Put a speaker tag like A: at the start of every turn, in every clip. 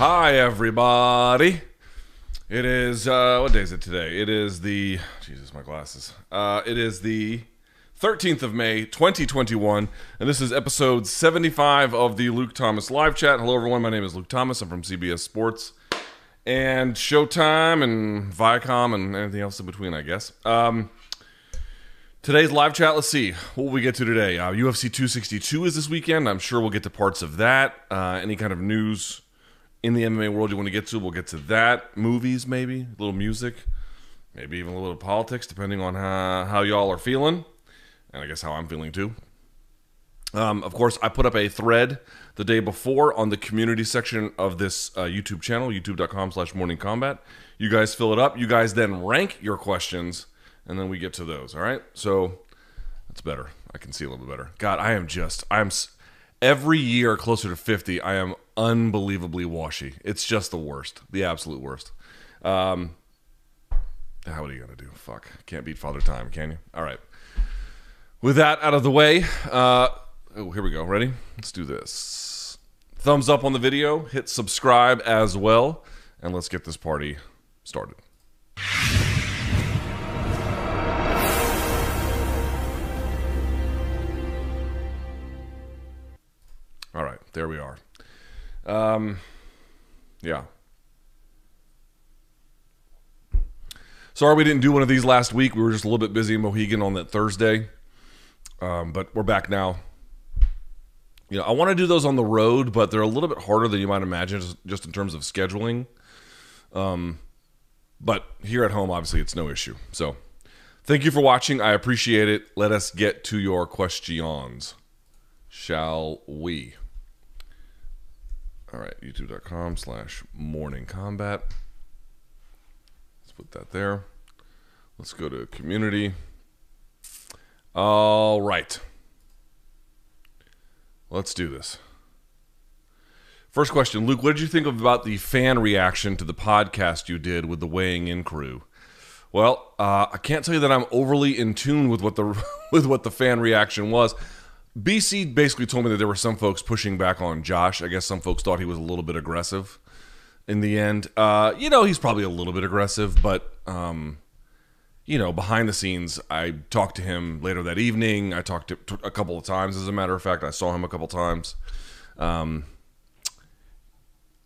A: Hi, everybody. It is, uh, what day is it today? It is the, Jesus, my glasses. Uh, it is the 13th of May, 2021, and this is episode 75 of the Luke Thomas live chat. Hello, everyone. My name is Luke Thomas. I'm from CBS Sports and Showtime and Viacom and anything else in between, I guess. Um, today's live chat, let's see. What we get to today? Uh, UFC 262 is this weekend. I'm sure we'll get to parts of that. Uh, any kind of news in the MMA world you want to get to, we'll get to that. Movies, maybe, a little music, maybe even a little bit of politics, depending on how, how y'all are feeling, and I guess how I'm feeling too. Um, of course, I put up a thread the day before on the community section of this uh, YouTube channel, youtube.com slash morning combat. You guys fill it up. You guys then rank your questions, and then we get to those. All right? So that's better. I can see a little bit better. God, I am just, I'm every year closer to 50, I am unbelievably washy. It's just the worst, the absolute worst. Um, how are you to do? Fuck. Can't beat Father Time, can you? All right. With that out of the way, uh, oh, here we go. Ready? Let's do this. Thumbs up on the video, hit subscribe as well, and let's get this party started. All right, there we are. Um, yeah. Sorry we didn't do one of these last week. We were just a little bit busy in Mohegan on that Thursday. Um, but we're back now. You know, I want to do those on the road, but they're a little bit harder than you might imagine, just, just in terms of scheduling. Um, but here at home, obviously, it's no issue. So, thank you for watching. I appreciate it. Let us get to your questions, shall we? All right, youtube.com slash morning combat. Let's put that there. Let's go to community. All right. Let's do this. First question, Luke, what did you think about the fan reaction to the podcast you did with the weighing in crew? Well, uh, I can't tell you that I'm overly in tune with what the with what the fan reaction was. BC basically told me that there were some folks pushing back on Josh. I guess some folks thought he was a little bit aggressive. In the end, uh, you know, he's probably a little bit aggressive, but um, you know, behind the scenes, I talked to him later that evening. I talked to, a couple of times, as a matter of fact. I saw him a couple times. Um,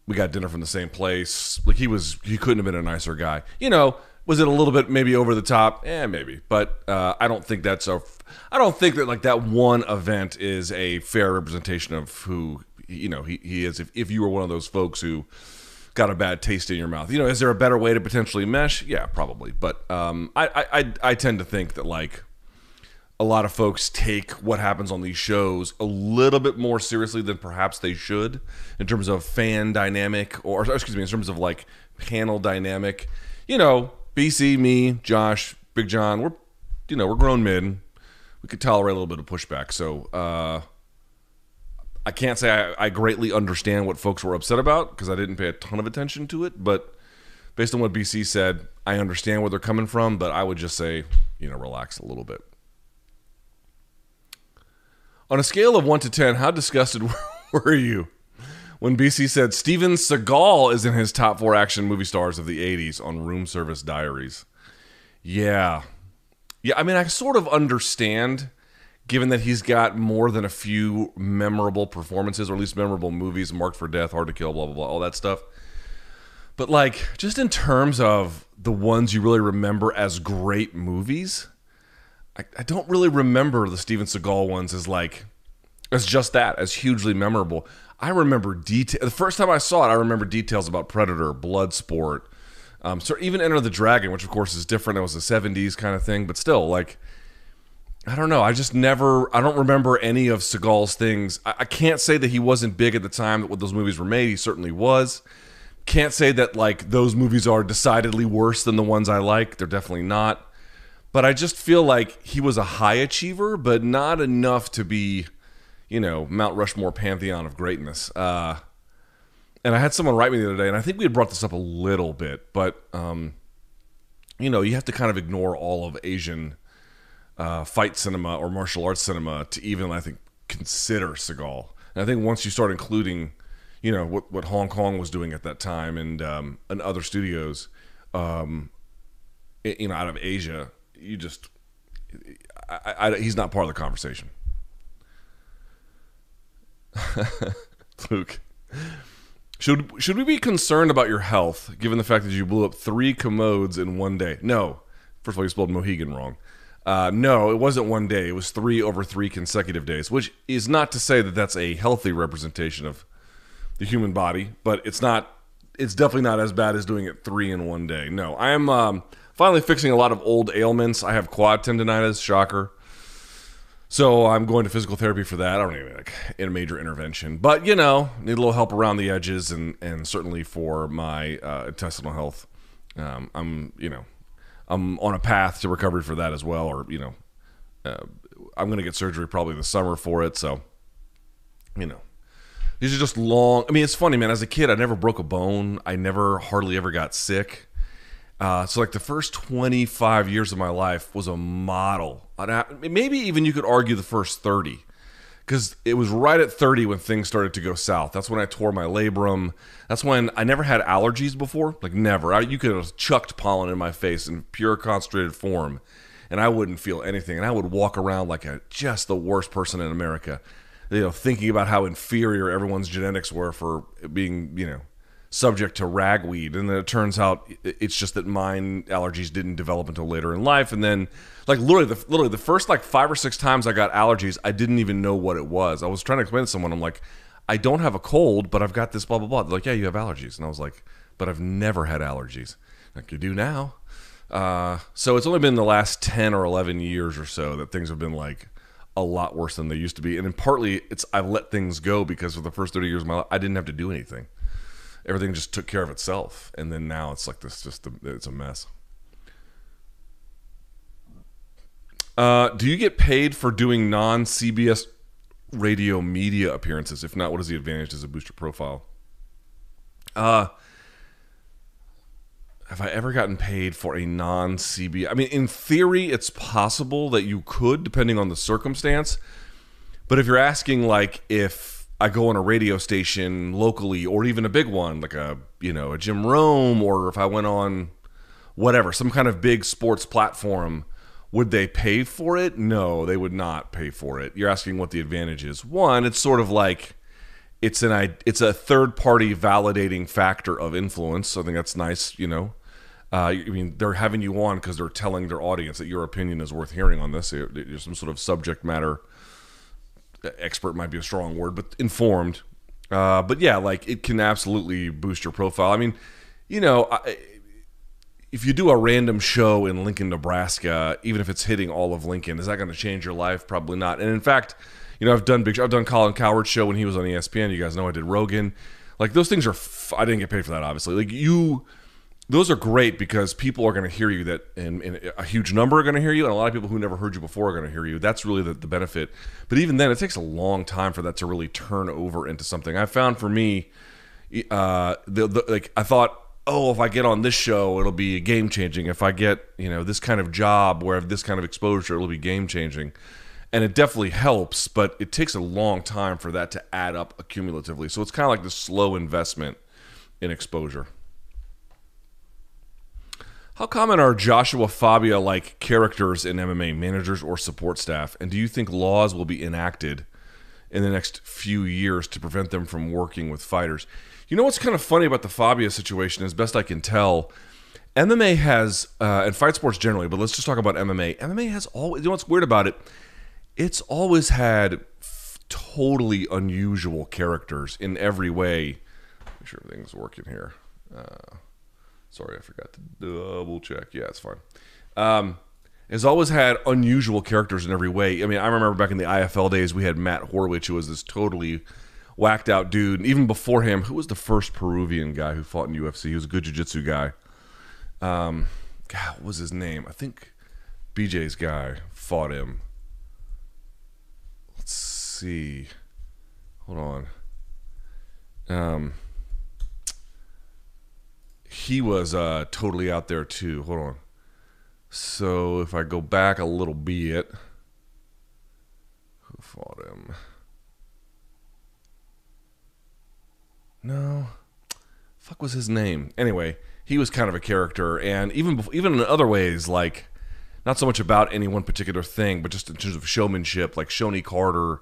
A: we got dinner from the same place. Like he was, he couldn't have been a nicer guy. You know, was it a little bit maybe over the top? Eh, maybe. But uh, I don't think that's a. I don't think that like that one event is a fair representation of who you know he, he is. If if you were one of those folks who got a bad taste in your mouth, you know, is there a better way to potentially mesh? Yeah, probably. But um, I I I tend to think that like a lot of folks take what happens on these shows a little bit more seriously than perhaps they should in terms of fan dynamic or excuse me in terms of like panel dynamic you know bc me josh big john we're you know we're grown men. We could tolerate a little bit of pushback. So uh i can't say i, I greatly understand what folks were upset about because i didn't pay a ton of attention to it. But based on what bc said i understand where they're coming from but i would just say you know relax a little bit. On a scale of 1 to 10, how disgusted were you when BC said Steven Seagal is in his top four action movie stars of the 80s on Room Service Diaries? Yeah. Yeah, I mean, I sort of understand, given that he's got more than a few memorable performances, or at least memorable movies, Marked for Death, Hard to Kill, blah, blah, blah, all that stuff. But, like, just in terms of the ones you really remember as great movies, I, I don't really remember the Steven Seagal ones as like as just that as hugely memorable. I remember detail. The first time I saw it, I remember details about Predator, Bloodsport, um, so even Enter the Dragon, which of course is different. It was a '70s kind of thing, but still, like I don't know. I just never. I don't remember any of Seagal's things. I, I can't say that he wasn't big at the time that when those movies were made. He certainly was. Can't say that like those movies are decidedly worse than the ones I like. They're definitely not but I just feel like he was a high achiever, but not enough to be, you know, Mount Rushmore pantheon of greatness. Uh, and I had someone write me the other day, and I think we had brought this up a little bit, but um, you know, you have to kind of ignore all of Asian uh, fight cinema or martial arts cinema to even, I think, consider Seagal. And I think once you start including, you know what what Hong Kong was doing at that time and um, and other studios, um, you know, out of Asia. You just, I, I, he's not part of the conversation. Luke, should should we be concerned about your health given the fact that you blew up three commodes in one day? No. First of all, you spelled Mohegan wrong. Uh, no, it wasn't one day. It was three over three consecutive days, which is not to say that that's a healthy representation of the human body, but it's not. It's definitely not as bad as doing it three in one day. No, I am um, finally fixing a lot of old ailments. I have quad tendonitis, shocker. So I'm going to physical therapy for that. I don't even like in a major intervention, but you know, need a little help around the edges, and and certainly for my uh, intestinal health. Um, I'm you know, I'm on a path to recovery for that as well, or you know, uh, I'm going to get surgery probably this summer for it. So, you know, these are just long. I mean, it's funny, man. As a kid, I never broke a bone. I never hardly ever got sick. Uh, so like the first 25 years of my life was a model. Maybe even you could argue the first 30 because it was right at 30 when things started to go south. That's when I tore my labrum. That's when I never had allergies before, like never. I, you could have chucked pollen in my face in pure concentrated form, and I wouldn't feel anything. And I would walk around like a just the worst person in America you know, thinking about how inferior everyone's genetics were for being, you know, subject to ragweed. And then it turns out it's just that mine allergies didn't develop until later in life. And then, like, literally, the, literally the first like five or six times I got allergies, I didn't even know what it was. I was trying to explain to someone, I'm like, I don't have a cold, but I've got this blah, blah, blah. They're like, yeah, you have allergies. And I was like, but I've never had allergies. Like, you do now. Uh, so it's only been the last 10 or 11 years or so that things have been like, a lot worse than they used to be. And then partly it's I've let things go because for the first 30 years of my life, I didn't have to do anything. Everything just took care of itself. And then now it's like this, just it's a mess. Uh, do you get paid for doing non CBS radio media appearances? If not, what is the advantage as a booster profile? Uh, have I ever gotten paid for a non CB? I mean, in theory, it's possible that you could, depending on the circumstance. But if you're asking, like, if I go on a radio station locally, or even a big one, like a you know a Jim Rome, or if I went on whatever some kind of big sports platform, would they pay for it? No, they would not pay for it. You're asking what the advantage is. One, it's sort of like it's an it's a third party validating factor of influence. I think that's nice, you know. Uh, I mean, they're having you on because they're telling their audience that your opinion is worth hearing on this. You're some sort of subject matter expert might be a strong word, but informed. Uh, but yeah, like it can absolutely boost your profile. I mean, you know, I, if you do a random show in Lincoln, Nebraska, even if it's hitting all of Lincoln, is that going to change your life? Probably not. And in fact, you know, I've done big. I've done Colin Cowherd's show when he was on ESPN. You guys know I did Rogan. Like those things are. I didn't get paid for that, obviously. Like you those are great because people are going to hear you that and, and, a huge number are going to hear you and a lot of people who never heard you before are going to hear you. That's really the, the benefit. But even then it takes a long time for that to really turn over into something. I found for me uh, the, the, like i thought oh if i get on this show it'll be game changing if i get you know this kind of job where i have this kind of exposure it'll be game changing and it definitely helps but it takes a long time for that to add up accumulatively. So it's kind of like the slow investment in exposure how common are Joshua Fabia like characters in MMA, managers or support staff? And do you think laws will be enacted in the next few years to prevent them from working with fighters? You know what's kind of funny about the Fabia situation, as best I can tell, MMA has, uh, and fight sports generally, but let's just talk about MMA. MMA has always, you know what's weird about it? It's always had f- totally unusual characters in every way. Make sure everything's working here. Uh, Sorry, I forgot to double check. Yeah, it's fine. Um, has always had unusual characters in every way. I mean, I remember back in the IFL days, we had Matt Horwich, who was this totally whacked out dude. And even before him, who was the first Peruvian guy who fought in UFC? He was a good jiu-jitsu guy. Um, God, what was his name? I think BJ's guy fought him. Let's see. Hold on. Um, he was uh, totally out there too. Hold on. So if I go back a little bit, who fought him? No, fuck was his name? Anyway, he was kind of a character, and even bef- even in other ways, like not so much about any one particular thing, but just in terms of showmanship, like Shonie Carter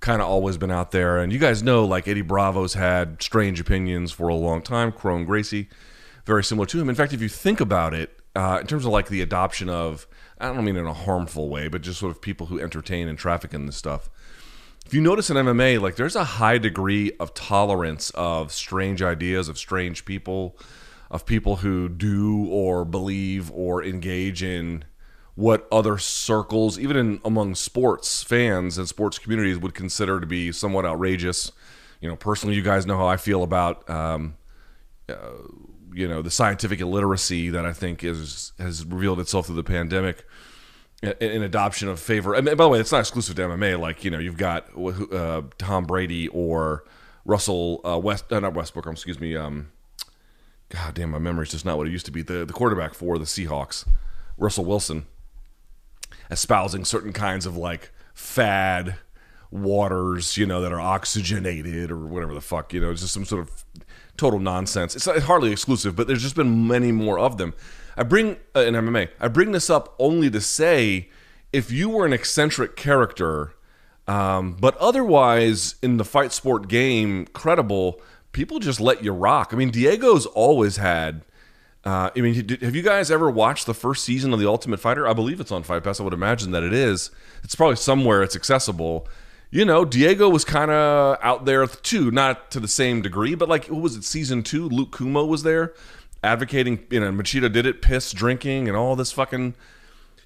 A: kind of always been out there. And you guys know, like Eddie Bravo's had strange opinions for a long time. Kron Gracie, very similar to him. In fact, if you think about it, uh, in terms of like the adoption of, I don't mean in a harmful way, but just sort of people who entertain and traffic in this stuff. If you notice in MMA, like there's a high degree of tolerance of strange ideas, of strange people, of people who do or believe or engage in what other circles, even in among sports fans and sports communities, would consider to be somewhat outrageous. You know, personally, you guys know how I feel about, um, uh, you know, the scientific illiteracy that I think is has revealed itself through the pandemic in adoption of favor. By the way, it's not exclusive to MMA. Like you know, you've got uh, Tom Brady or Russell uh, West, uh, not Westbrook. Excuse me. Um, God damn, my memory's just not what it used to be. The the quarterback for the Seahawks, Russell Wilson espousing certain kinds of like fad waters, you know, that are oxygenated or whatever the fuck, you know, just some sort of total nonsense. It's, hardly exclusive, but there's just been many more of them. I bring uh, in MMA. I bring this up only to say, if you were an eccentric character, um, but otherwise in the fight sport game credible, people just let you rock. I mean, Diego's always had uh, I mean, have you guys ever watched the first season of The Ultimate Fighter? I believe it's on Fight Pass. I would imagine that it is. It's probably somewhere it's accessible. You know, Diego was kind of out there too, not to the same degree, but like, what was it, season two? Luke Cummo was there advocating, you know, Machida did it, piss drinking, and all this fucking.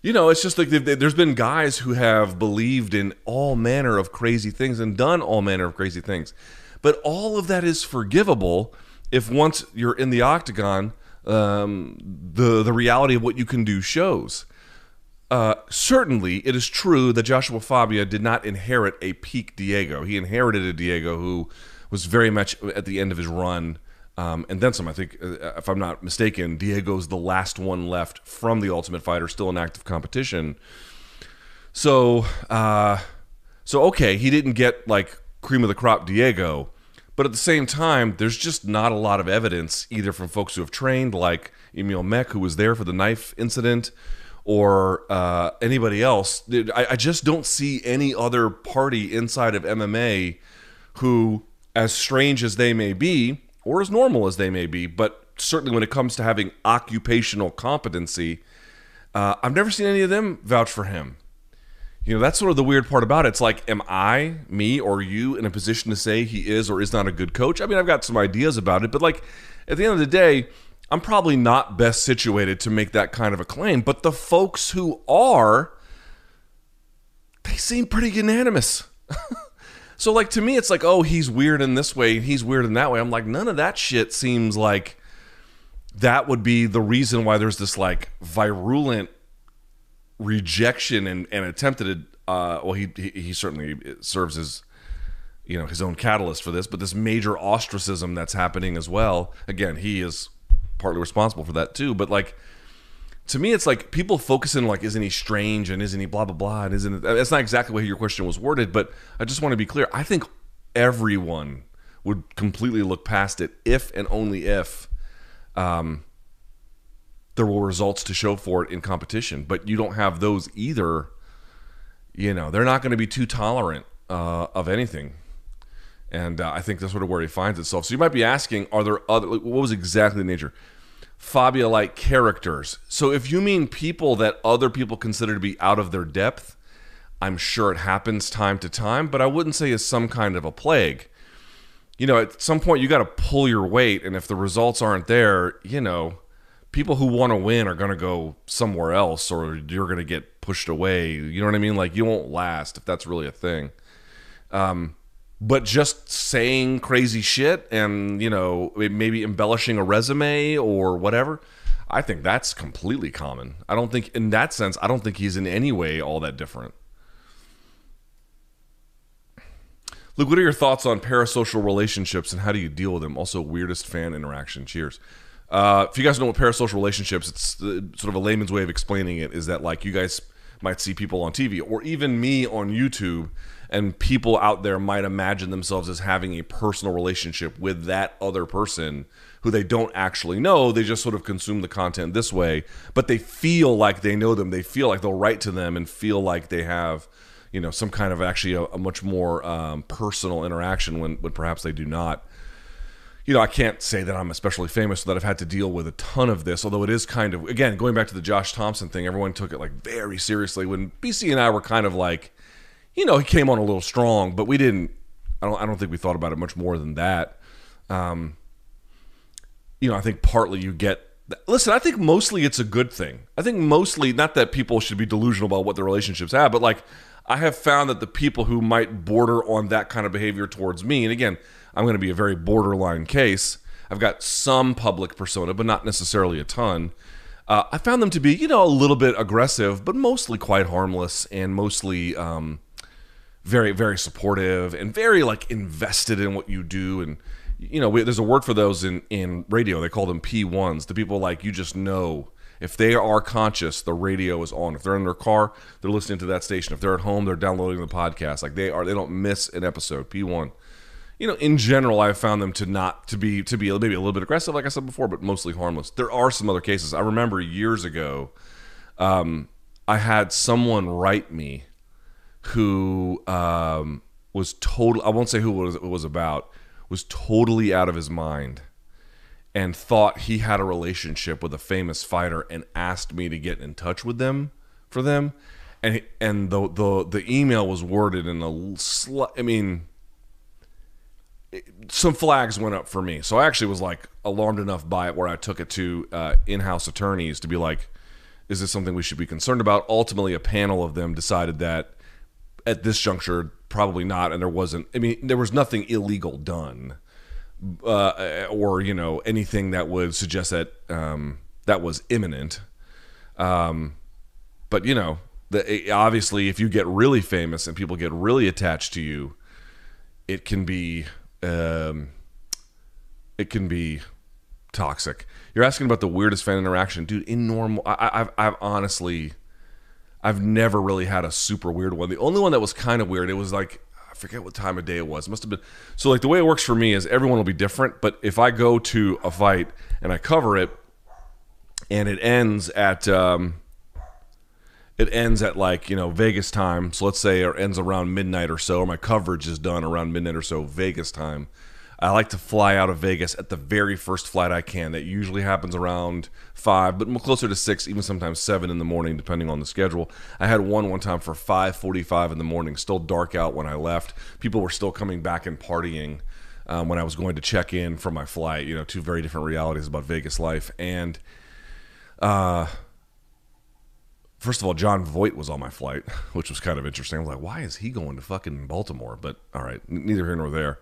A: You know, it's just like there's been guys who have believed in all manner of crazy things and done all manner of crazy things. But all of that is forgivable if once you're in the octagon um, the the reality of what you can do shows. Uh, certainly, it is true that Joshua Fabia did not inherit a peak Diego. He inherited a Diego who was very much at the end of his run, um, and then some. I think, uh, if I'm not mistaken, Diego's the last one left from the Ultimate Fighter, still in active competition. So, uh, so okay, he didn't get like cream of the crop Diego, but at the same time, there's just not a lot of evidence either from folks who have trained, like Emil Meek, who was there for the knife incident, or uh, anybody else. I, I just don't see any other party inside of MMA who, as strange as they may be, or as normal as they may be, but certainly when it comes to having occupational competency, uh, I've never seen any of them vouch for him. You know, that's sort of the weird part about it. It's like, am I, me, or you in a position to say he is or is not a good coach? I mean, I've got some ideas about it, but like at the end of the day, I'm probably not best situated to make that kind of a claim. But the folks who are, they seem pretty unanimous. so, like, to me, it's like, oh, he's weird in this way he's weird in that way. I'm like, none of that shit seems like that would be the reason why there's this like virulent rejection and, and attempted uh, well he, he, he certainly serves as you know his own catalyst for this but this major ostracism that's happening as well again he is partly responsible for that too but like to me it's like people focusing like isn't he strange and isn't he blah blah blah and isn't it that's not exactly what your question was worded but i just want to be clear i think everyone would completely look past it if and only if um, there were results to show for it in competition. But you don't have those either. You know, they're not going to be too tolerant uh, of anything. And uh, I think that's sort of where he finds itself. So you might be asking, are there other, what was exactly the nature? Fabia like characters. So if you mean people that other people consider to be out of their depth, I'm sure it happens time to time, but I wouldn't say it's some kind of a plague. You know, at some point you got to pull your weight, and if the results aren't there, you know, people who want to win are going to go somewhere else or you're going to get pushed away. You know what I mean? Like you won't last if that's really a thing. Um, but just saying crazy shit and, you know, maybe embellishing a resume or whatever, I think that's completely common. I don't think, in that sense, I don't think he's in any way all that different. Luke, what are your thoughts on parasocial relationships and how do you deal with them? Also, weirdest fan interaction. Cheers. Uh, if you guys know what parasocial relationships, it's the, sort of a layman's way of explaining it is that like you guys might see people on TV or even me on YouTube and people out there might imagine themselves as having a personal relationship with that other person who they don't actually know. They just sort of consume the content this way, but they feel like they know them. They feel like they'll write to them and feel like they have, you know, some kind of actually a, a much more um, personal interaction when, when perhaps they do not. You know, I can't say that I'm especially famous, that I've had to deal with a ton of this. Although it is kind of, again, going back to the Josh Thomson thing, everyone took it like very seriously. When BC and I were kind of like, you know, he came on a little strong, but we didn't. I don't. I don't think we thought about it much more than that. Um, you know, I think partly you get. Listen, I think mostly it's a good thing. I think mostly not that people should be delusional about what their relationships have, but like I have found that the people who might border on that kind of behavior towards me, and again, I'm going to be a very borderline case. I've got some public persona, but not necessarily a ton. Uh, I found them to be, you know, a little bit aggressive, but mostly quite harmless and mostly um, very, very supportive and very like invested in what you do and you know, we, there's a word for those in in radio. They call them P1s. The people like you just know if they are conscious, the radio is on. If they're in their car, they're listening to that station. If they're at home, they're downloading the podcast. Like they are, they don't miss an episode. P1. You know, in general, I've found them to not to be to be maybe a little bit aggressive, like I said before, but mostly harmless. There are some other cases. I remember years ago, um, I had someone write me who um, was total. I won't say who it was, it was about was totally out of his mind and thought he had a relationship with a famous fighter and asked me to get in touch with them for them and and the the the email was worded in a I mean some flags went up for me so I actually was like alarmed enough by it where I took it to uh, in-house attorneys to be like is this something we should be concerned about ultimately a panel of them decided that at this juncture probably not and there wasn't i mean there was nothing illegal done uh, or you know anything that would suggest that um, that was imminent. Um, but you know the, obviously if you get really famous and people get really attached to you it can be um, it can be toxic. You're asking about the weirdest fan interaction. Dude in normal I, I've, I've honestly I've never really had a super weird one. The only one that was kind of weird, it was like I forget what time of day it was. It must have been so like the way it works for me is everyone will be different, but if I go to a fight and I cover it and it ends at um it ends at like, you know, Vegas time. So let's say it ends around midnight or so, or my coverage is done around midnight or so Vegas time I like to fly out of Vegas at the very first flight I can. That usually happens around five, but closer to six, even sometimes seven in the morning, depending on the schedule. I had one one time for five forty-five in the morning, still dark out when I left. People were still coming back and partying um, when I was going to check in for my flight. You know, two very different realities about Vegas life. And uh, first of all, Jon Voight was on my flight, which was kind of interesting. I was like, why is he going to fucking Baltimore? But all right, neither here nor there.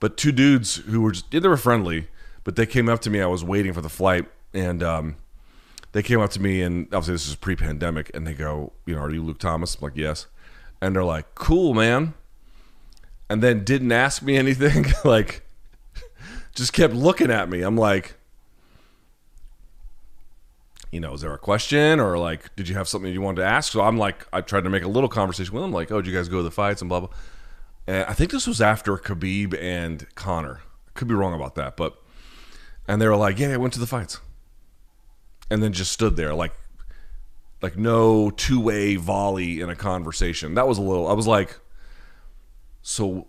A: But two dudes who were just, they were friendly, but they came up to me. I was waiting for the flight, and um, they came up to me, and obviously this is pre-pandemic, and they go, you know, are you Luke Thomas? I'm like, yes. And they're like, cool, man. And then didn't ask me anything. like, just kept looking at me. I'm like, you know, is there a question or like, did you have something you wanted to ask? So I'm like, I tried to make a little conversation with them, like, oh, did you guys go to the fights and blah blah. And I think this was after Khabib and Conor. Could be wrong about that, but and they were like, "Yeah, I went to the fights," and then just stood there like, like no two way volley in a conversation. That was a little. I was like, so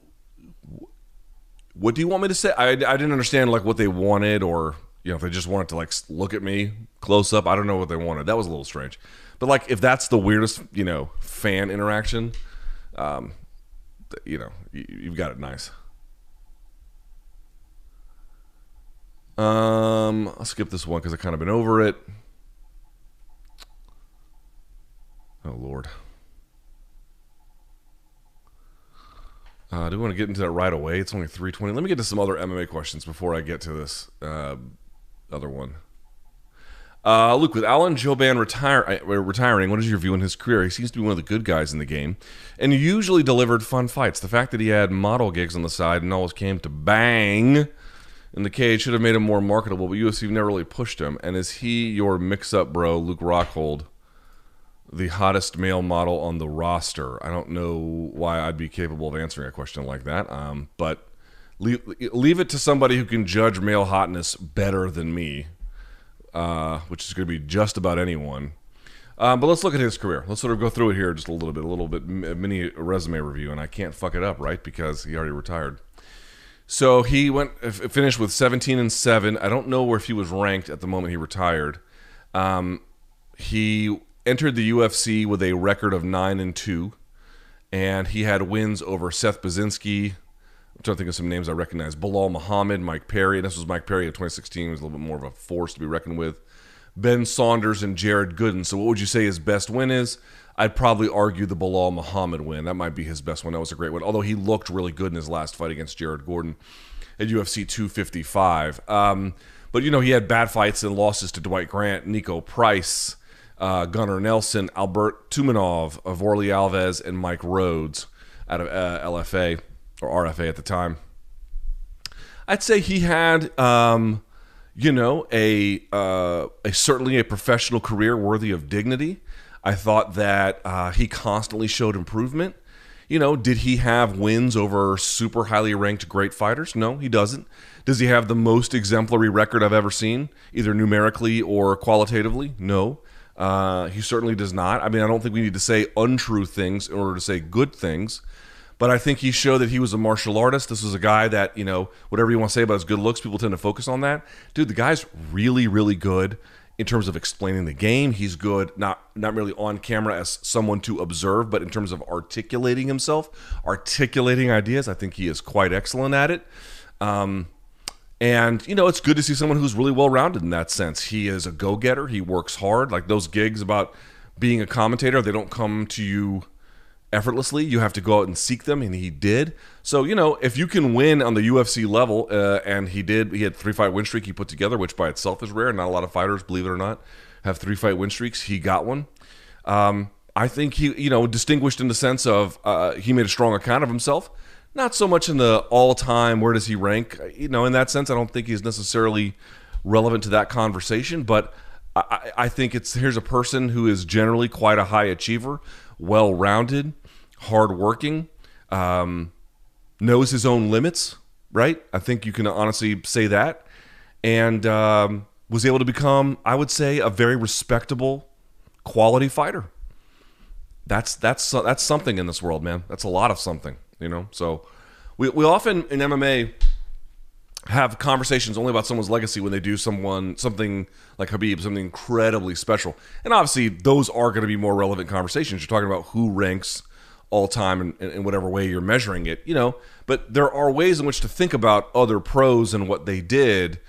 A: what do you want me to say? I, I didn't understand like what they wanted or you know if they just wanted to like look at me close up. I don't know what they wanted. That was a little strange. But like if that's the weirdest you know fan interaction, um, you know, you, have got it nice. Um, I'll skip this one because I've kind of been over it. Oh Lord. Uh, do we want to get into that right away? It's only 320. Let me get to some other MMA questions before I get to this uh, other one. Uh, Luke, with Alan Jouban retire, uh, retiring, what is your view on his career? He seems to be one of the good guys in the game and usually delivered fun fights. The fact that he had model gigs on the side and always came to bang in the cage should have made him more marketable, but UFC never really pushed him. And is he your mix up bro, Luke Rockhold? the hottest male model on the roster. I don't know why I'd be capable of answering a question like that, um, but leave, leave it to somebody who can judge male hotness better than me, uh, which is going to be just about anyone. Um, but let's look at his career. Let's sort of go through it here just a little bit, a little bit mini resume review, and I can't fuck it up, right? Because he already retired. So he went finished with 17 and seven. I don't know where if he was ranked at the moment he retired. Um, he entered the UFC with a record of nine and two, and he had wins over Seth Baczynski. I'm trying to think of some names I recognize: Belal Muhammad, Mike Perry. This was Mike Perry in 2016. He was a little bit more of a force to be reckoned with. Ben Saunders and Jared Gooden. So, what would you say his best win is? I'd probably argue the Belal Muhammad win. That might be his best one. That was a great one. Although he looked really good in his last fight against Jared Gooden at UFC 255. Um, but you know he had bad fights and losses to Dwight Grant, Niko Price, uh, Gunnar Nelson, Albert Tumenov, Warlley Alves, and Mike Rhodes out of uh, LFA or RFA at the time. I'd say he had, um, you know, a, uh, a certainly a professional career worthy of dignity. I thought that uh, he constantly showed improvement. You know, did he have wins over super highly ranked great fighters? No, he doesn't. Does he have the most exemplary record I've ever seen, either numerically or qualitatively? No. Uh, he certainly does not. I mean, I don't think we need to say untrue things in order to say good things. But I think he showed that he was a martial artist. This was a guy that, you know, whatever you want to say about his good looks, people tend to focus on that. Dude, the guy's really, really good in terms of explaining the game. He's good, not not merely on camera as someone to observe, but in terms of articulating himself, articulating ideas. I think he is quite excellent at it. Um, and you know, it's good to see someone who's really well rounded in that sense. He is a go getter. He works hard. Like those gigs about being a commentator, they don't come to you effortlessly. You have to go out and seek them, and he did. So you know, if you can win on the UFC level, uh, and he did, he had three fight win streak he put together, which by itself is rare. Not a lot of fighters, believe it or not, have three fight win streaks. He got one. Um, I think he, you know, distinguished in the sense of uh, he made a strong account of himself. Not so much in the all time. Where does he rank? You know, in that sense, I don't think he's necessarily relevant to that conversation, but. I, I think it's here's a person who is generally quite a high achiever, well rounded, hardworking, um, knows his own limits, right? I think you can honestly say that. And um, was able to become, I would say, a very respectable, quality fighter. That's that's that's something in this world, man. That's a lot of something, you know. So we we often in MMA have conversations only about someone's legacy when they do someone something like Khabib, something incredibly special. And obviously, those are going to be more relevant conversations. You're talking about who ranks all time in, in, whatever way you're measuring it, you know. But there are ways in which to think about other pros and what they did,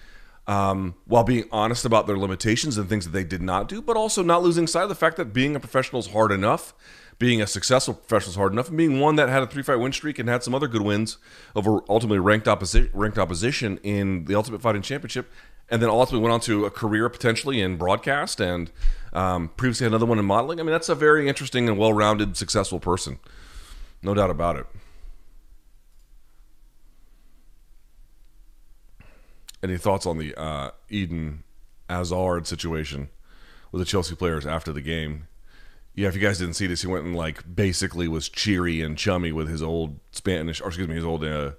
A: um, while being honest about their limitations and things that they did not do, but also not losing sight of the fact that being a professional is hard enough, being a successful professional is hard enough, and being one that had a three fight win streak and had some other good wins over ultimately ranked opposition, ranked opposition in the Ultimate Fighting Championship, and then ultimately went on to a career potentially in broadcast and um, previously had another one in modeling. I mean, that's a very interesting and well rounded, successful person. No doubt about it. Any thoughts on the uh, Eden Hazard situation with the Chelsea players after the game? Yeah, if you guys didn't see this, he went and like basically was cheery and chummy with his old Spanish, or excuse me, his old uh,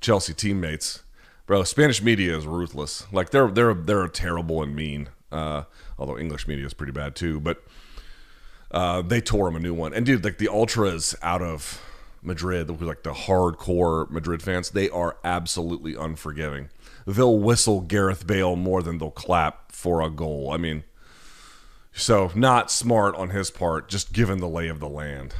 A: Chelsea teammates. Bro, Spanish media is ruthless. Like they're they're they're terrible and mean. Uh, although English media is pretty bad too. But uh, they tore him a new one. And dude, like the ultras out of Madrid, like the hardcore Madrid fans, they are absolutely unforgiving. They'll whistle Gareth Bale more than they'll clap for a goal. I mean, so not smart on his part, just given the lay of the land.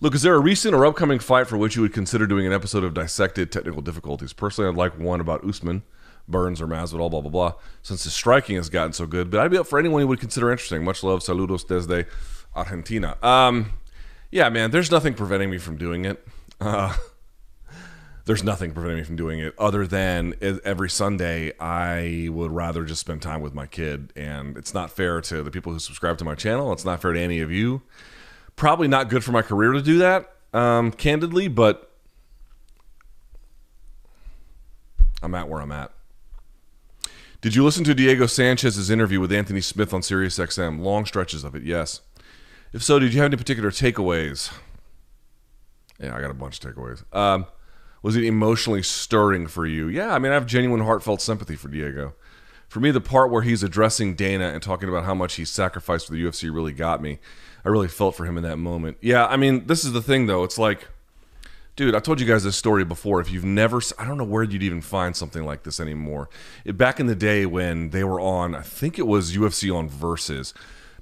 A: Look, is there a recent or upcoming fight for which you would consider doing an episode of dissected technical difficulties? Personally, I'd like one about Usman, Burns, or Masvidal, blah blah blah. Since his striking has gotten so good, but I'd be up for anyone you would consider interesting. Much love, saludos desde Argentina. Um, yeah, man, there's nothing preventing me from doing it. Uh, there's nothing preventing me from doing it other than every Sunday I would rather just spend time with my kid, and it's not fair to the people who subscribe to my channel. It's not fair to any of you. Probably not good for my career to do that, um, candidly, but I'm at where I'm at. Did you listen to Diego Sanchez's interview with Anthony Smith on SiriusXM? Long stretches of it, yes. If so, did you have any particular takeaways? Yeah, I got a bunch of takeaways. Um, was it emotionally stirring for you? Yeah, I mean, I have genuine, heartfelt sympathy for Diego. For me, the part where he's addressing Dana and talking about how much he sacrificed for the UFC really got me. I really felt for him in that moment. Yeah, I mean, this is the thing, though. It's like, dude, I told you guys this story before. If you've never, I don't know where you'd even find something like this anymore. It, back in the day when they were on, I think it was UFC on Versus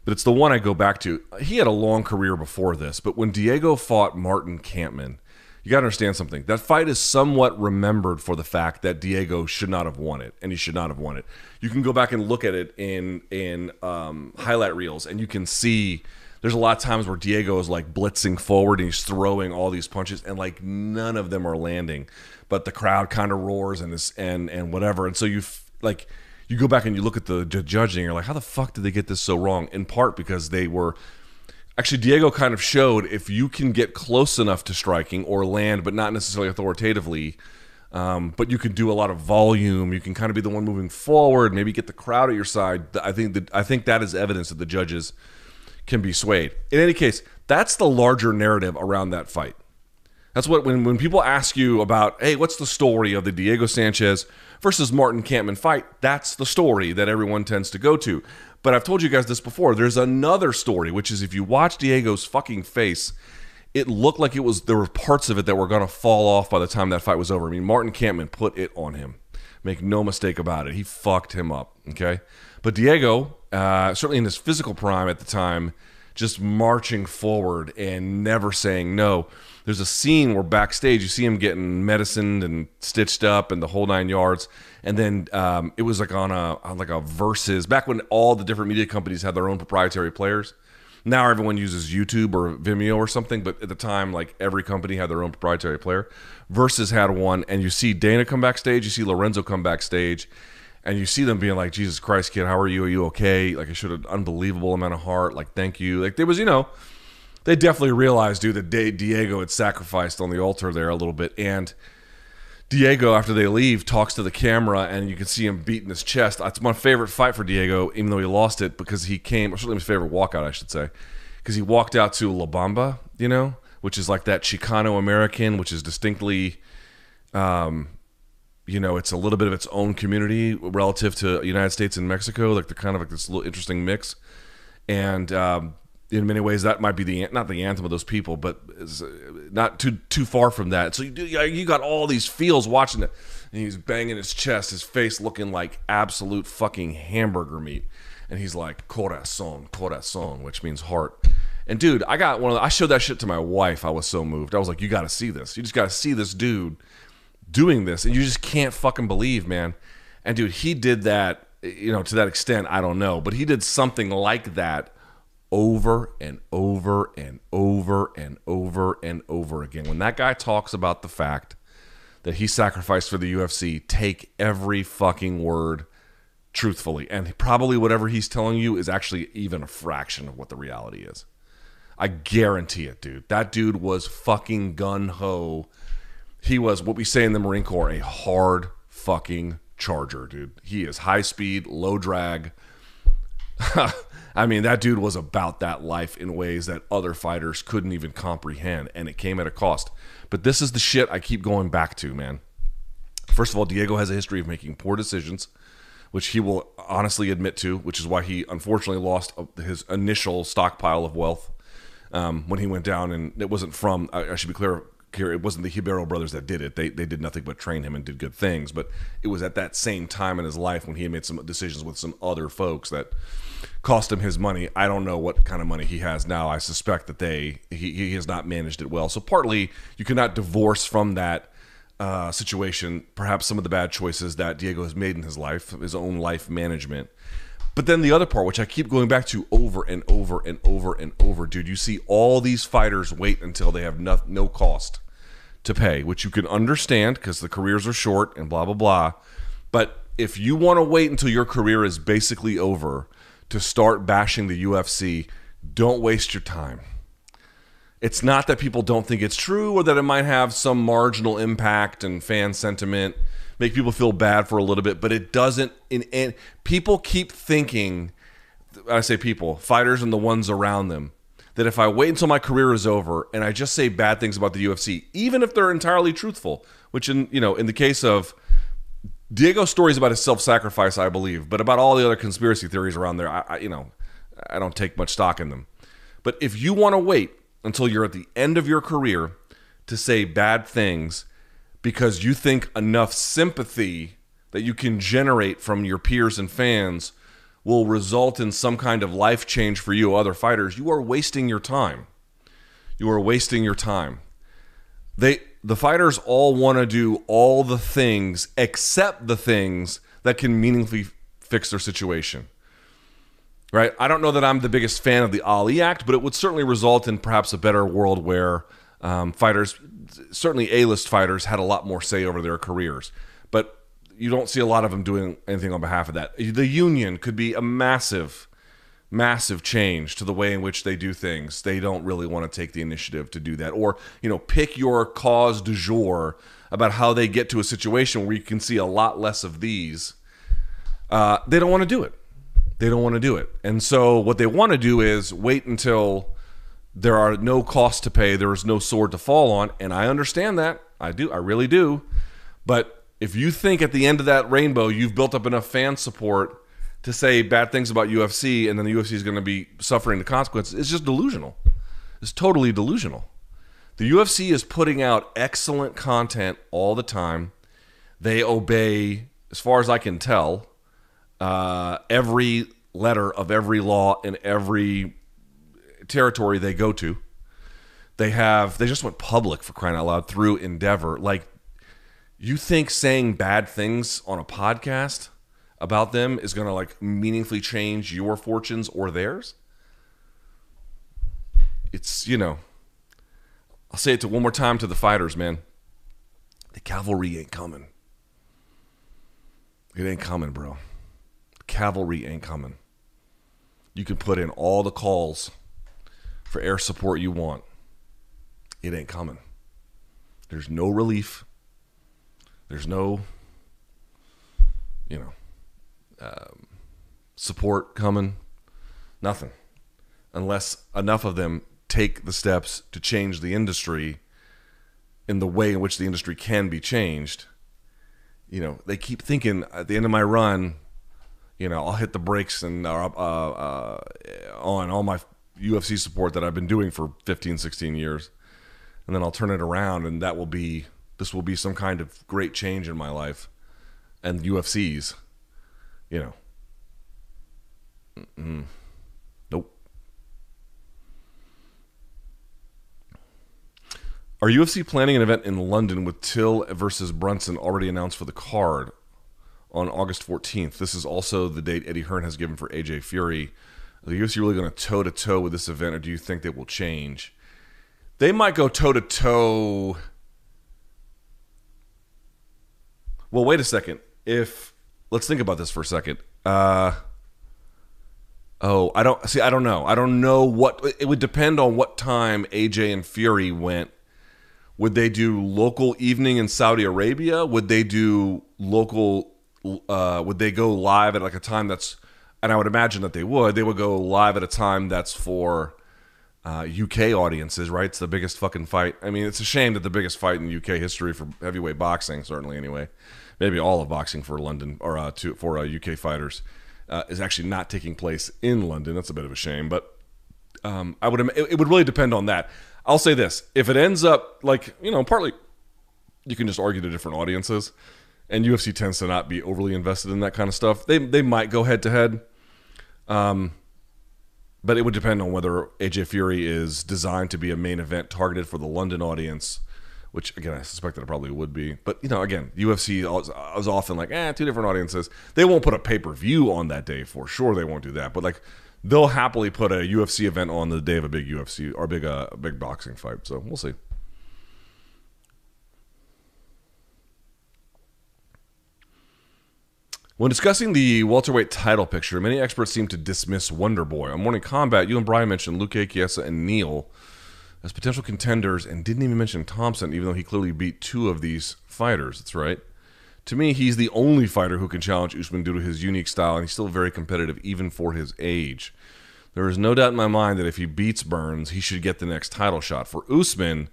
A: but it's the one I go back to. He had a long career before this, but when Diego fought Martin Kampmann, you got to understand something. That fight is somewhat remembered for the fact that Diego should not have won it, and he should not have won it. You can go back and look at it in in um, highlight reels, and you can see there's a lot of times where Diego is like blitzing forward and he's throwing all these punches, and like none of them are landing, but the crowd kind of roars and this and and whatever, and so you like you go back and you look at the judging, you're like, how the fuck did they get this so wrong? In part because they were actually Diego kind of showed if you can get close enough to striking or land, but not necessarily authoritatively. Um, but you can do a lot of volume. You can kind of be the one moving forward. Maybe get the crowd at your side. I think that I think that is evidence that the judges can be swayed. In any case, that's the larger narrative around that fight. That's what when when people ask you about, hey, what's the story of the Diego Sanchez versus Martin Kampmann fight, that's the story that everyone tends to go to. But I've told you guys this before. There's another story, which is if you watch Diego's fucking face, it looked like it was there were parts of it that were going to fall off by the time that fight was over. I mean, Martin Kampmann put it on him. Make no mistake about it. He fucked him up. Okay, but Diego, uh, certainly in his physical prime at the time, just marching forward and never saying no there's a scene where backstage you see him getting medicined and stitched up and the whole nine yards. And then um, it was like on a on like a versus back when all the different media companies had their own proprietary players. Now everyone uses YouTube or Vimeo or something, but at the time, like every company had their own proprietary player. Versus had one, and you see Dana come backstage, you see Lorenzo come backstage, and you see them being like, "Jesus Christ, kid, how are you? Are you okay?" Like I showed an unbelievable amount of heart. Like thank you. Like there was, you know, they definitely realized, dude, that Diego had sacrificed on the altar there a little bit. And Diego, after they leave, talks to the camera, and you can see him beating his chest. It's my favorite fight for Diego, even though he lost it because he came, or certainly his favorite walkout, I should say, because he walked out to La Bamba, you know, which is like that Chicano American, which is distinctly, um, you know, it's a little bit of its own community relative to United States and Mexico. Like they're kind of like this little interesting mix. And um, in many ways that might be the not the anthem of those people, but uh, not too too far from that. So you you got all these feels watching it, and he's banging his chest, his face looking like absolute fucking hamburger meat, and he's like corazon, corazon, which means heart. And dude, I got one of the, I showed that shit to my wife. I was so moved. I was like, you got to see this. You just got to see this dude doing this, and you just can't fucking believe, man. And dude, he did that. You know, to that extent, I don't know, but he did something like that over and over and over and over and over again. When that guy talks about the fact that he sacrificed for the UFC, take every fucking word truthfully. And probably whatever he's telling you is actually even a fraction of what the reality is. I guarantee it, dude. That dude was fucking gun ho. He was what we say in the Marine Corps a hard fucking charger, dude. He is high speed, low drag. I mean, that dude was about that life in ways that other fighters couldn't even comprehend, and it came at a cost. But this is the shit I keep going back to, man. First of all, Diego has a history of making poor decisions, which he will honestly admit to, which is why he unfortunately lost his initial stockpile of wealth um, when he went down. And it wasn't from, I, should be clear, it wasn't the Ribeiro brothers that did it. They, they did nothing but train him and did good things. But it was at that same time in his life when he had made some decisions with some other folks that cost him his money. I don't know what kind of money he has now. I suspect that they he, he has not managed it well. So partly you cannot divorce from that uh, situation perhaps some of the bad choices that Diego has made in his life, his own life management. But then the other part, which I keep going back to over and over and over and over, dude, you see all these fighters wait until they have no, no cost to pay, which you can understand because the careers are short and blah, blah, blah. But if you want to wait until your career is basically over to start bashing the UFC, don't waste your time. It's not that people don't think it's true or that it might have some marginal impact and fan sentiment. make people feel bad for a little bit, but it doesn't. In, people keep thinking, I say people, fighters and the ones around them, that if I wait until my career is over and I just say bad things about the UFC, even if they're entirely truthful, which in you know in the case of Diego's stories about his self-sacrifice, I believe, but about all the other conspiracy theories around there, I, I you know I don't take much stock in them. But if you want to wait until you're at the end of your career to say bad things because you think enough sympathy that you can generate from your peers and fans will result in some kind of life change for you other fighters you are wasting your time you are wasting your time they the fighters all want to do all the things except the things that can meaningfully fix their situation. Right? I don't know that i'm the biggest fan of the ali act but it would certainly result in perhaps a better world where um, fighters certainly a-list fighters had a lot more say over their careers. But you don't see a lot of them doing anything on behalf of that. The union could be a massive, massive change to the way in which they do things. They don't really want to take the initiative to do that, or you know, pick your cause du jour about how they get to a situation where you can see a lot less of these. Uh, they don't want to do it. They don't want to do it, and so what they want to do is wait until there are no costs to pay. There is no sword to fall on, and I understand that. I do. I really do. But if you think at the end of that rainbow you've built up enough fan support to say bad things about UFC and then the UFC is going to be suffering the consequences, it's just delusional. It's totally delusional. The UFC is putting out excellent content all the time. They obey, as far as I can tell, uh, every letter of every law in every territory they go to. They have they just went public for crying out loud through Endeavor. Like you think saying bad things on a podcast about them is going to like meaningfully change your fortunes or theirs? It's, you know, I'll say it to one more time to the fighters, man. The cavalry ain't coming. It ain't coming, bro. The cavalry ain't coming. You can put in all the calls for air support you want. It ain't coming. There's no relief there's no, you know, um, support coming. Nothing. Unless enough of them take the steps to change the industry in the way in which the industry can be changed. You know, they keep thinking at the end of my run, you know, I'll hit the brakes and uh, uh, uh, on all my UFC support that I've been doing for 15, 16 years. And then I'll turn it around and that will be this will be some kind of great change in my life and UFC's, you know. Mm-mm. Nope. Are UFC planning an event in London with Till versus Brunson already announced for the card on August 14th? This is also the date Eddie Hearn has given for AJ Fury. Are the UFC really going to toe to toe with this event, or do you think they will change? They might go toe to toe Well, wait a second. If let's think about this for a second. Uh, oh, I don't see. I don't know. I don't know what it would depend on what time AJ and Fury went. Would they do local evening in Saudi Arabia? Would they do local? Uh, would they go live at like a time that's? And I would imagine that they would. They would go live at a time that's for uh, UK audiences, right? It's the biggest fucking fight. I mean, it's a shame that the biggest fight in UK history for heavyweight boxing, certainly anyway, maybe all of boxing for London or uh, to, for uh, UK fighters uh, is actually not taking place in London. That's a bit of a shame, but um, I would it, it would really depend on that. I'll say this: if it ends up like you know, partly you can just argue to different audiences, and UFC tends to not be overly invested in that kind of stuff. They they might go head to head, um, but it would depend on whether AJ Fury is designed to be a main event targeted for the London audience which again I suspect that it probably would be. But you know, again, UFC is often like, eh, two different audiences. They won't put a pay per view on that day for sure. They won't do that, but like they'll happily put a UFC event on the day of a big UFC or big uh, big boxing fight. So we'll see. When discussing the welterweight title picture, many experts seem to dismiss Wonder Boy. On Morning Combat, you and Brian mentioned Luque, Chiesa, and Neal as potential contenders and didn't even mention Thompson, even though he clearly beat two of these fighters. That's right. To me, he's the only fighter who can challenge Usman due to his unique style, and he's still very competitive even for his age. There is no doubt in my mind that if he beats Burns, he should get the next title shot. For Usman,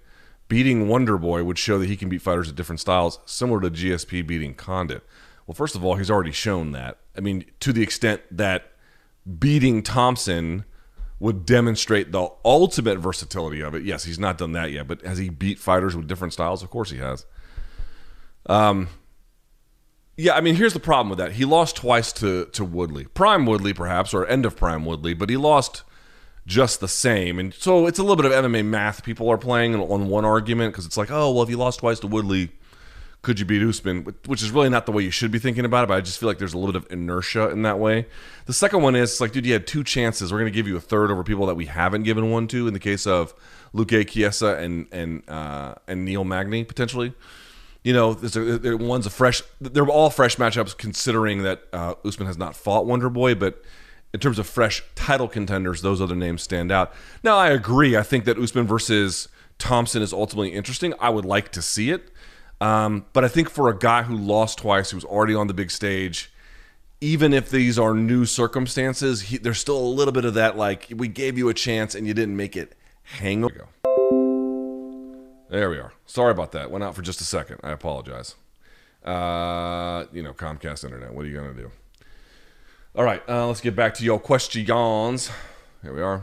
A: beating Wonder Boy would show that he can beat fighters of different styles, similar to GSP beating Condit. Well, first of all, he's already shown that. I mean, to the extent that beating Thompson would demonstrate the ultimate versatility of it. Yes, he's not done that yet, but has he beat fighters with different styles? Of course he has. Um, yeah, I mean, here's the problem with that. He lost twice to to Woodley, prime Woodley perhaps, or end of prime Woodley, but he lost just the same. And so it's a little bit of MMA math people are playing on one argument because it's like, oh, well, if you lost twice to Woodley, could you beat Usman? Which is really not the way you should be thinking about it, but I just feel like there's a little bit of inertia in that way. The second one is like, dude, you had two chances. We're going to give you a third over people that we haven't given one to. In the case of Luque Chiesa and and uh, and Neil Magny potentially. You know, a, one's a fresh. They're all fresh matchups, considering that uh, Usman has not fought Wonder Boy, but in terms of fresh title contenders, those other names stand out. Now, I agree. I think that Usman versus Thompson is ultimately interesting. I would like to see it. Um, but I think for a guy who lost twice, who's already on the big stage, even if these are new circumstances, he, there's still a little bit of that like we gave you a chance and you didn't make it. Hang on. There we are. Sorry about that. Went out for just a second. I apologize. Uh, you know, Comcast Internet. What are you gonna do? All right, uh, let's get back to your questions. Here we are.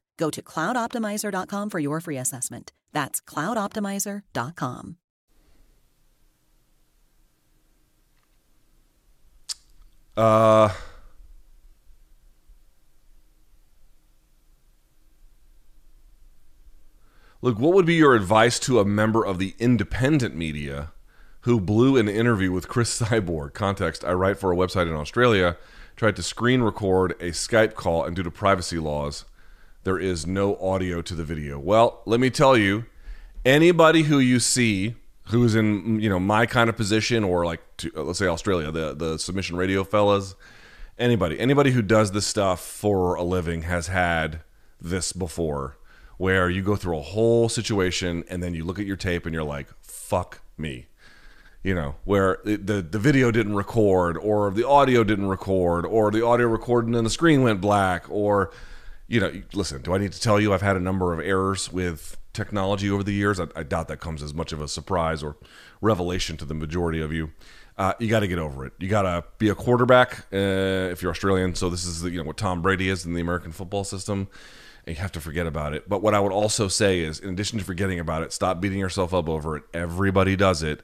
B: Go to cloudoptimizer.com for your free assessment. That's cloudoptimizer.com.
A: Uh, look, what would be your advice to a member of the independent media who blew an interview with Cris Cyborg? Context I write for a website in Australia, tried to screen record a Skype call, and due to privacy laws, there is no audio to the video. Well, let me tell you, anybody who you see who's in you know my kind of position or like to, uh, let's say Australia, the the submission radio fellas, anybody anybody who does this stuff for a living has had this before where you go through a whole situation and then you look at your tape and you're like fuck me you know where the the video didn't record or the audio didn't record or the audio recorded and the screen went black or you know, listen, do I need to tell you I've had a number of errors with technology over the years? I, I doubt that comes as much of a surprise or revelation to the majority of you. Uh, you got to get over it. You got to be a quarterback uh, if you're Australian. So this is the, you know what Tom Brady is in the American football system. And you have to forget about it. But what I would also say is, in addition to forgetting about it, stop beating yourself up over it. Everybody does it.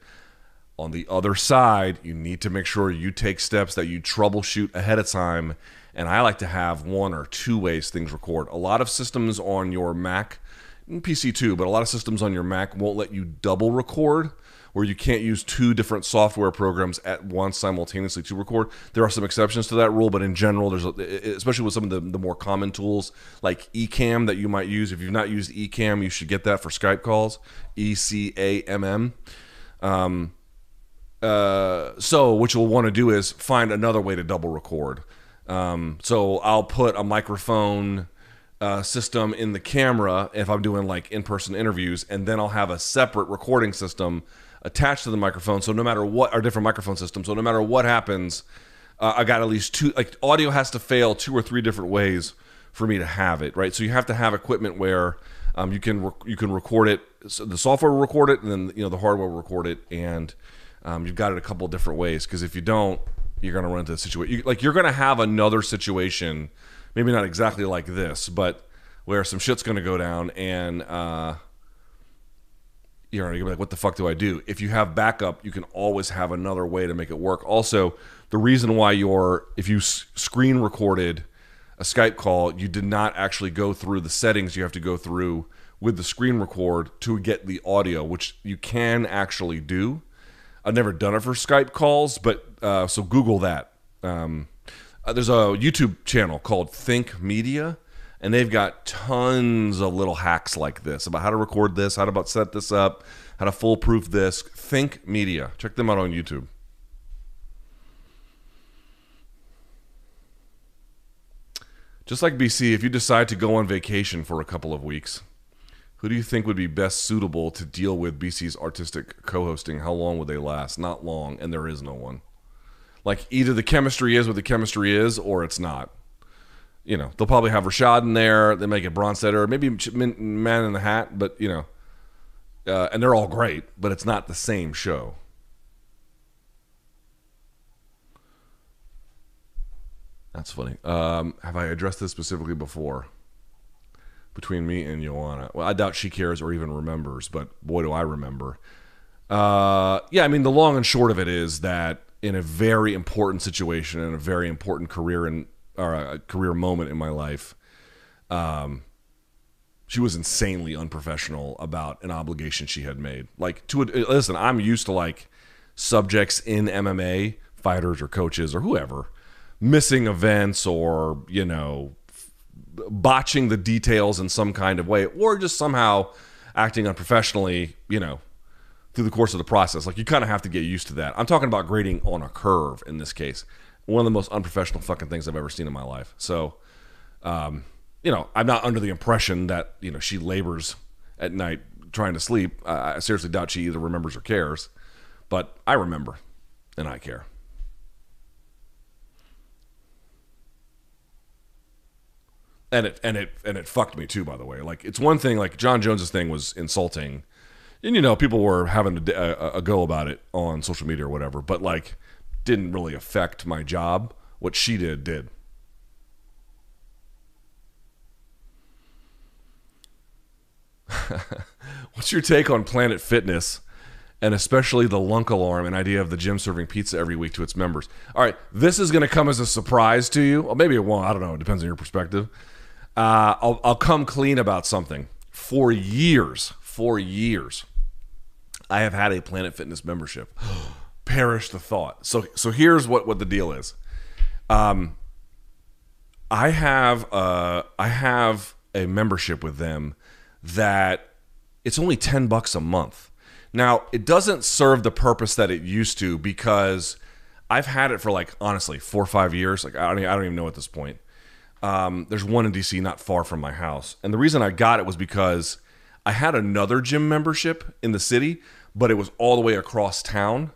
A: On the other side, you need to make sure you take steps that you troubleshoot ahead of time and I like to have one or two ways things record. A lot of systems on your Mac, PC too, but a lot of systems on your Mac won't let you double record where you can't use two different software programs at once simultaneously to record. There are some exceptions to that rule, but in general, there's a, especially with some of the, the more common tools like Ecamm that you might use. If you've not used Ecamm, you should get that for Skype calls. E C A M M. Um, uh, so what you'll want to do is find another way to double record. Um, so I'll put a microphone uh, system in the camera if I'm doing like in person interviews, and then I'll have a separate recording system attached to the microphone. So no matter what, our different microphone systems. So no matter what happens, uh, I got at least two. Like audio has to fail two or three different ways for me to have it, right? So you have to have equipment where um, you can rec- you can record it. So the software will record it, and then you know the hardware will record it, and um, you've got it a couple different ways. Because if you don't, you're going to run into a situation you, like you're going to have another situation, maybe not exactly like this, but where some shit's going to go down and. Uh, you know, you're like, what the fuck do I do? If you have backup, you can always have another way to make it work. Also, the reason why you're, if you screen recorded a Skype call, you did not actually go through the settings you have to go through with the screen record to get the audio, which you can actually do. I've never done it for Skype calls, but uh, so Google that. Um, uh, there's a YouTube channel called Think Media and they've got tons of little hacks like this about how to record this, how to about set this up, how to foolproof this. Think Media. Check them out on YouTube. Just like BC, if you decide to go on vacation for a couple of weeks, who do you think would be best suitable to deal with BC's artistic co-hosting? How long would they last? Not long, and there is no one. Like either the chemistry is what the chemistry is, or it's not you know, they'll probably have Rashad in there. They may get Bronsteter, maybe Man in the Hat, but you know, uh, and they're all great, but it's not the same show. That's funny. Um, have I addressed this specifically before? Between me and Joanna, well, I doubt she cares or even remembers, but boy, do I remember. Uh, yeah, I mean, the long and short of it is that in a very important situation and a very important career and or a career moment in my life. Um, she was insanely unprofessional about an obligation she had made. Like to listen, I'm used to like subjects in MMA, fighters or coaches or whoever, missing events or you know botching the details in some kind of way or just somehow acting unprofessionally, you know, through the course of the process. Like you kind of have to get used to that. I'm talking about grading on a curve in this case one of the most unprofessional fucking things I've ever seen in my life. So, um, you know, I'm not under the impression that you know she labors at night trying to sleep. I seriously doubt she either remembers or cares, but I remember, and I care. And it and it and it fucked me too. By the way, like it's one thing. Like Jon Jones's thing was insulting, and you know people were having a, a, a go about it on social media or whatever. But like didn't really affect my job. What she did did. What's your take on Planet Fitness and especially the lunk alarm and idea of the gym serving pizza every week to its members? All right, this is going to come as a surprise to you. Or maybe it won't. I don't know. It depends on your perspective. Uh, I'll, I'll come clean about something. For years, for years, I have had a Planet Fitness membership. perish the thought. So so here's what what the deal is. Um, I have uh I have a membership with them that it's only 10 bucks a month. Now, it doesn't serve the purpose that it used to because I've had it for like honestly 4 or 5 years. Like I don't I don't even know at this point. Um, there's one in DC not far from my house. And the reason I got it was because I had another gym membership in the city, but it was all the way across town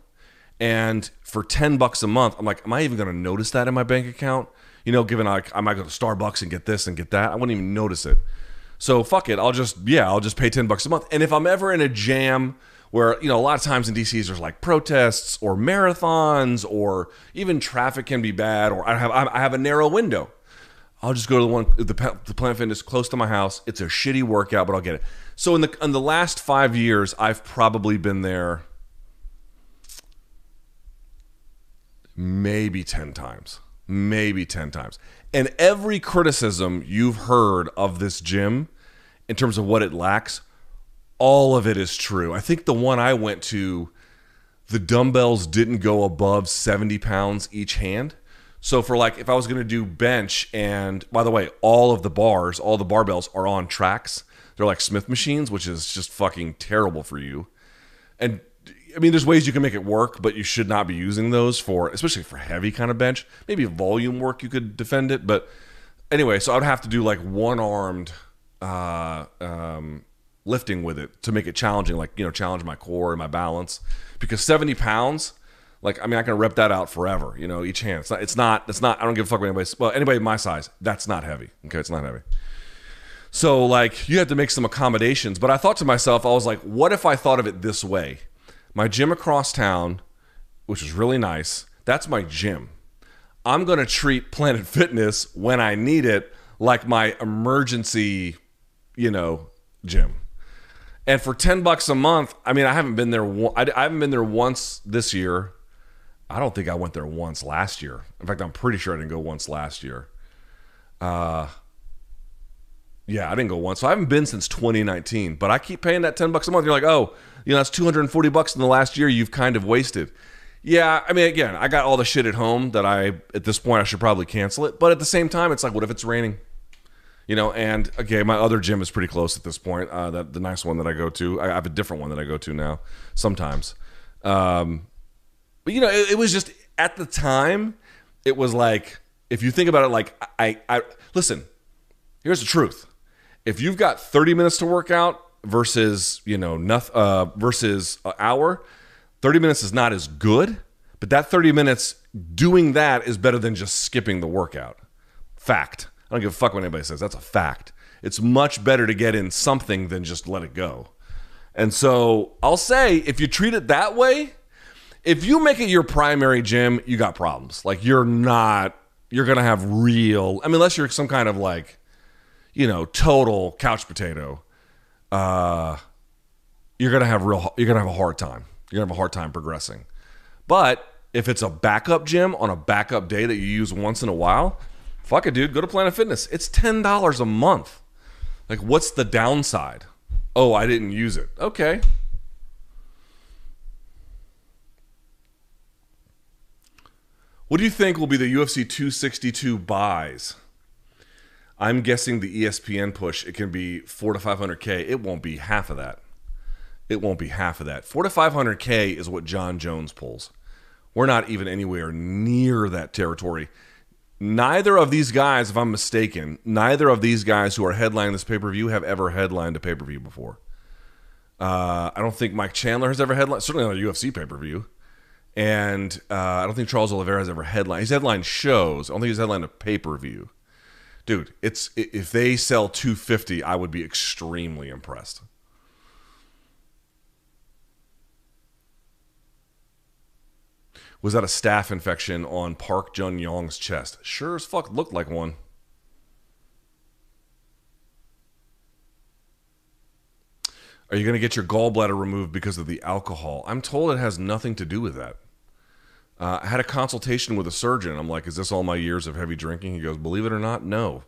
A: and for 10 bucks a month, I'm like, am I even going to notice that in my bank account? You know, given like I might go to Starbucks and get this and get that, I wouldn't even notice it. So fuck it. I'll just, yeah, I'll just pay 10 bucks a month. And if I'm ever in a jam where, you know, a lot of times in DCs there's like protests or marathons or even traffic can be bad or I have, I have a narrow window. I'll just go to the one, the, the Planet Fitness close to my house. It's a shitty workout, but I'll get it. So in the, in the last five years, I've probably been there maybe 10 times. Maybe 10 times. And every criticism you've heard of this gym in terms of what it lacks, all of it is true. I think the one I went to, the dumbbells didn't go above 70 pounds each hand. So for like if I was going to do bench and by the way, all of the bars, all the barbells are on tracks. They're like Smith machines, which is just fucking terrible for you. And I mean, there's ways you can make it work, but you should not be using those for, especially for heavy kind of bench. Maybe volume work you could defend it, but anyway, so I'd have to do like one armed uh, um, lifting with it to make it challenging, like you know, challenge my core and my balance. Because 70 pounds, like I mean, I can rep that out forever. You know, each hand. It's not. It's not. It's not. I don't give a fuck about anybody. Well, anybody my size, that's not heavy. Okay, it's not heavy. So like you have to make some accommodations. But I thought to myself, I was like, what if I thought of it this way? my gym across town which is really nice. That's my gym. I'm going to treat Planet Fitness when I need it like my emergency, you know, gym. And for 10 bucks a month, I mean, I haven't been there I haven't been there once this year. I don't think I went there once last year. In fact, I'm pretty sure I didn't go once last year. Uh yeah, I didn't go once. So I haven't been since 2019, but I keep paying that 10 bucks a month. You're like, "Oh, you know, that's 240 bucks in the last year you've kind of wasted." Yeah, I mean, again, I got all the shit at home that I, at this point, I should probably cancel it. But at the same time, it's like, what if it's raining? You know, and okay, my other gym is pretty close at this point. Uh, that the nice one that I go to, I have a different one that I go to now sometimes. Um, but you know, it, it was just at the time, it was like if you think about it, like I, I listen. Here's the truth: if you've got 30 minutes to work out versus you know nothing uh, versus an hour 30 minutes is not as good, but that 30 minutes doing that is better than just skipping the workout. Fact. I don't give a fuck what anybody says. That's a fact. It's much better to get in something than just let it go. And so I'll say if you treat it that way, if you make it your primary gym, you got problems. Like you're not, you're to have real, I mean, unless you're some kind of like, you know, total couch potato, uh, you're to have real, you're to have a hard time you're gonna have a hard time progressing. But if it's a backup gym on a backup day that you use once in a while, fuck it, dude. Go to Planet Fitness. It's ten dollars a month. Like, what's the downside? Oh, I didn't use it. Okay. What do you think will be the UFC 262 buys? I'm guessing the ESPN push. It can be four to 500k. It won't be half of that it won't be half of that. Four to 500K is what Jon Jones pulls. We're not even anywhere near that territory. Neither of these guys, if I'm mistaken, neither of these guys who are headlining this pay per view have ever headlined a pay per view before. Uh, I don't think Mike Chandler has ever headlined, certainly on a UFC pay per view. And uh, I don't think Charles Oliveira has ever headlined. He's headlined shows. I don't think he's headlined a pay per view. Dude, it's if they sell 250, I would be extremely impressed. Was that a staph infection on Park Jun Yong's chest? Sure as fuck looked like one. Are you going to get your gallbladder removed because of the alcohol? I'm told it has nothing to do with that. Uh, I had a consultation with a surgeon. I'm like, is this all my years of heavy drinking? He goes, believe it or not, no.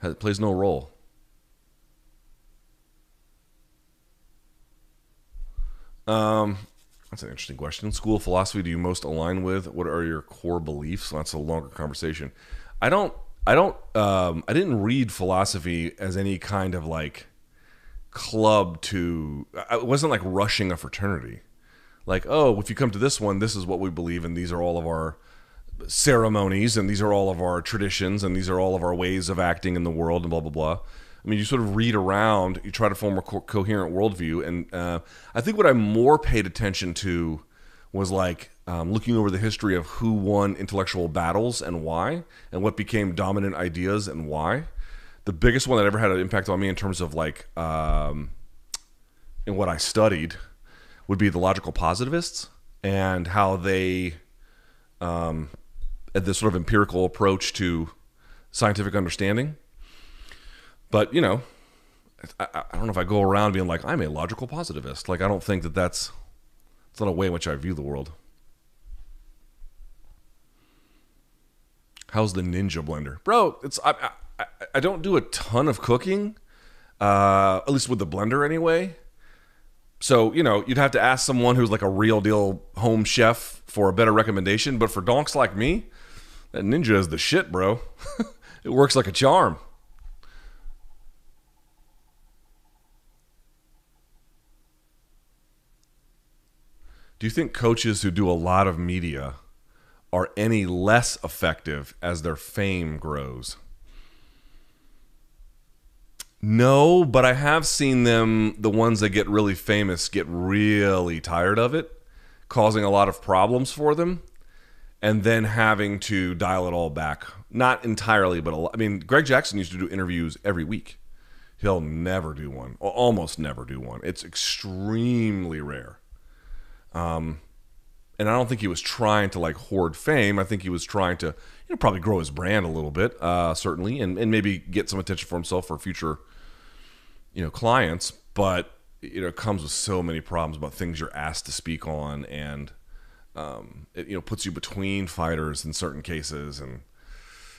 A: It plays no role. Um, that's an interesting question. School philosophy do you most align with? What are your core beliefs? That's a longer conversation. I don't. I don't. Um, I didn't read philosophy as any kind of like club to. I wasn't like rushing a fraternity. Like, oh, if you come to this one, this is what we believe, and these are all of our ceremonies, and these are all of our traditions, and these are all of our ways of acting in the world, and blah blah blah. I mean, you sort of read around, you try to form a co- coherent worldview. And uh, I think what I more paid attention to was like um, looking over the history of who won intellectual battles and why, and what became dominant ideas and why. The biggest one that ever had an impact on me in terms of like um, in what I studied would be the logical positivists and how they um, this sort of empirical approach to scientific understanding but you know, I, I, don't know if I go around being like I'm a logical positivist. Like I don't think that that's it's not a way in which I view the world. How's the Ninja blender, bro? It's I I, I don't do a ton of cooking, uh, at least with the blender anyway. So you know, you'd have to ask someone who's like a real deal home chef for a better recommendation. But for donks like me, that Ninja is the shit, bro. it works like a charm. Do you think coaches who do a lot of media are any less effective as their fame grows? No, but I have seen them, the ones that get really famous, get really tired of it, causing a lot of problems for them, and then having to dial it all back. Not entirely, but a lot. I mean, Greg Jackson used to do interviews every week. He'll never do one, almost never do one. It's extremely rare. Um, and I don't think he was trying to like hoard fame. I think he was trying to, you know, probably grow his brand a little bit, uh, certainly, and, and maybe get some attention for himself for future, you know, clients. But you know, it comes with so many problems about things you're asked to speak on, and um, it you know puts you between fighters in certain cases, and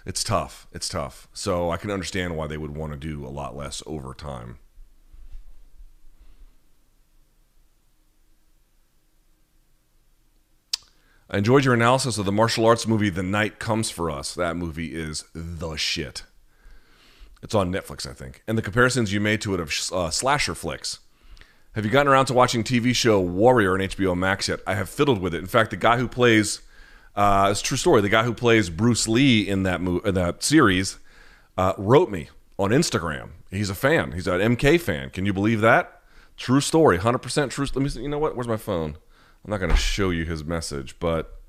A: it's tough. It's tough. So I can understand why they would want to do a lot less overtime. I enjoyed your analysis of the martial arts movie The Night Comes for Us. That movie is the shit. It's on Netflix, I think. And the comparisons you made to it of uh, slasher flicks. Have you gotten around to watching TV show Warrior on HBO Max yet? I have fiddled with it. In fact, the guy who plays uh, it's true story. The guy who plays Bruce Lee in that mo- in that series uh, wrote me on Instagram. He's a fan. He's an MK fan. Can you believe that? True story. Hundred percent true. Let me. See, you know what? Where's my phone? I'm not going to show you his message, but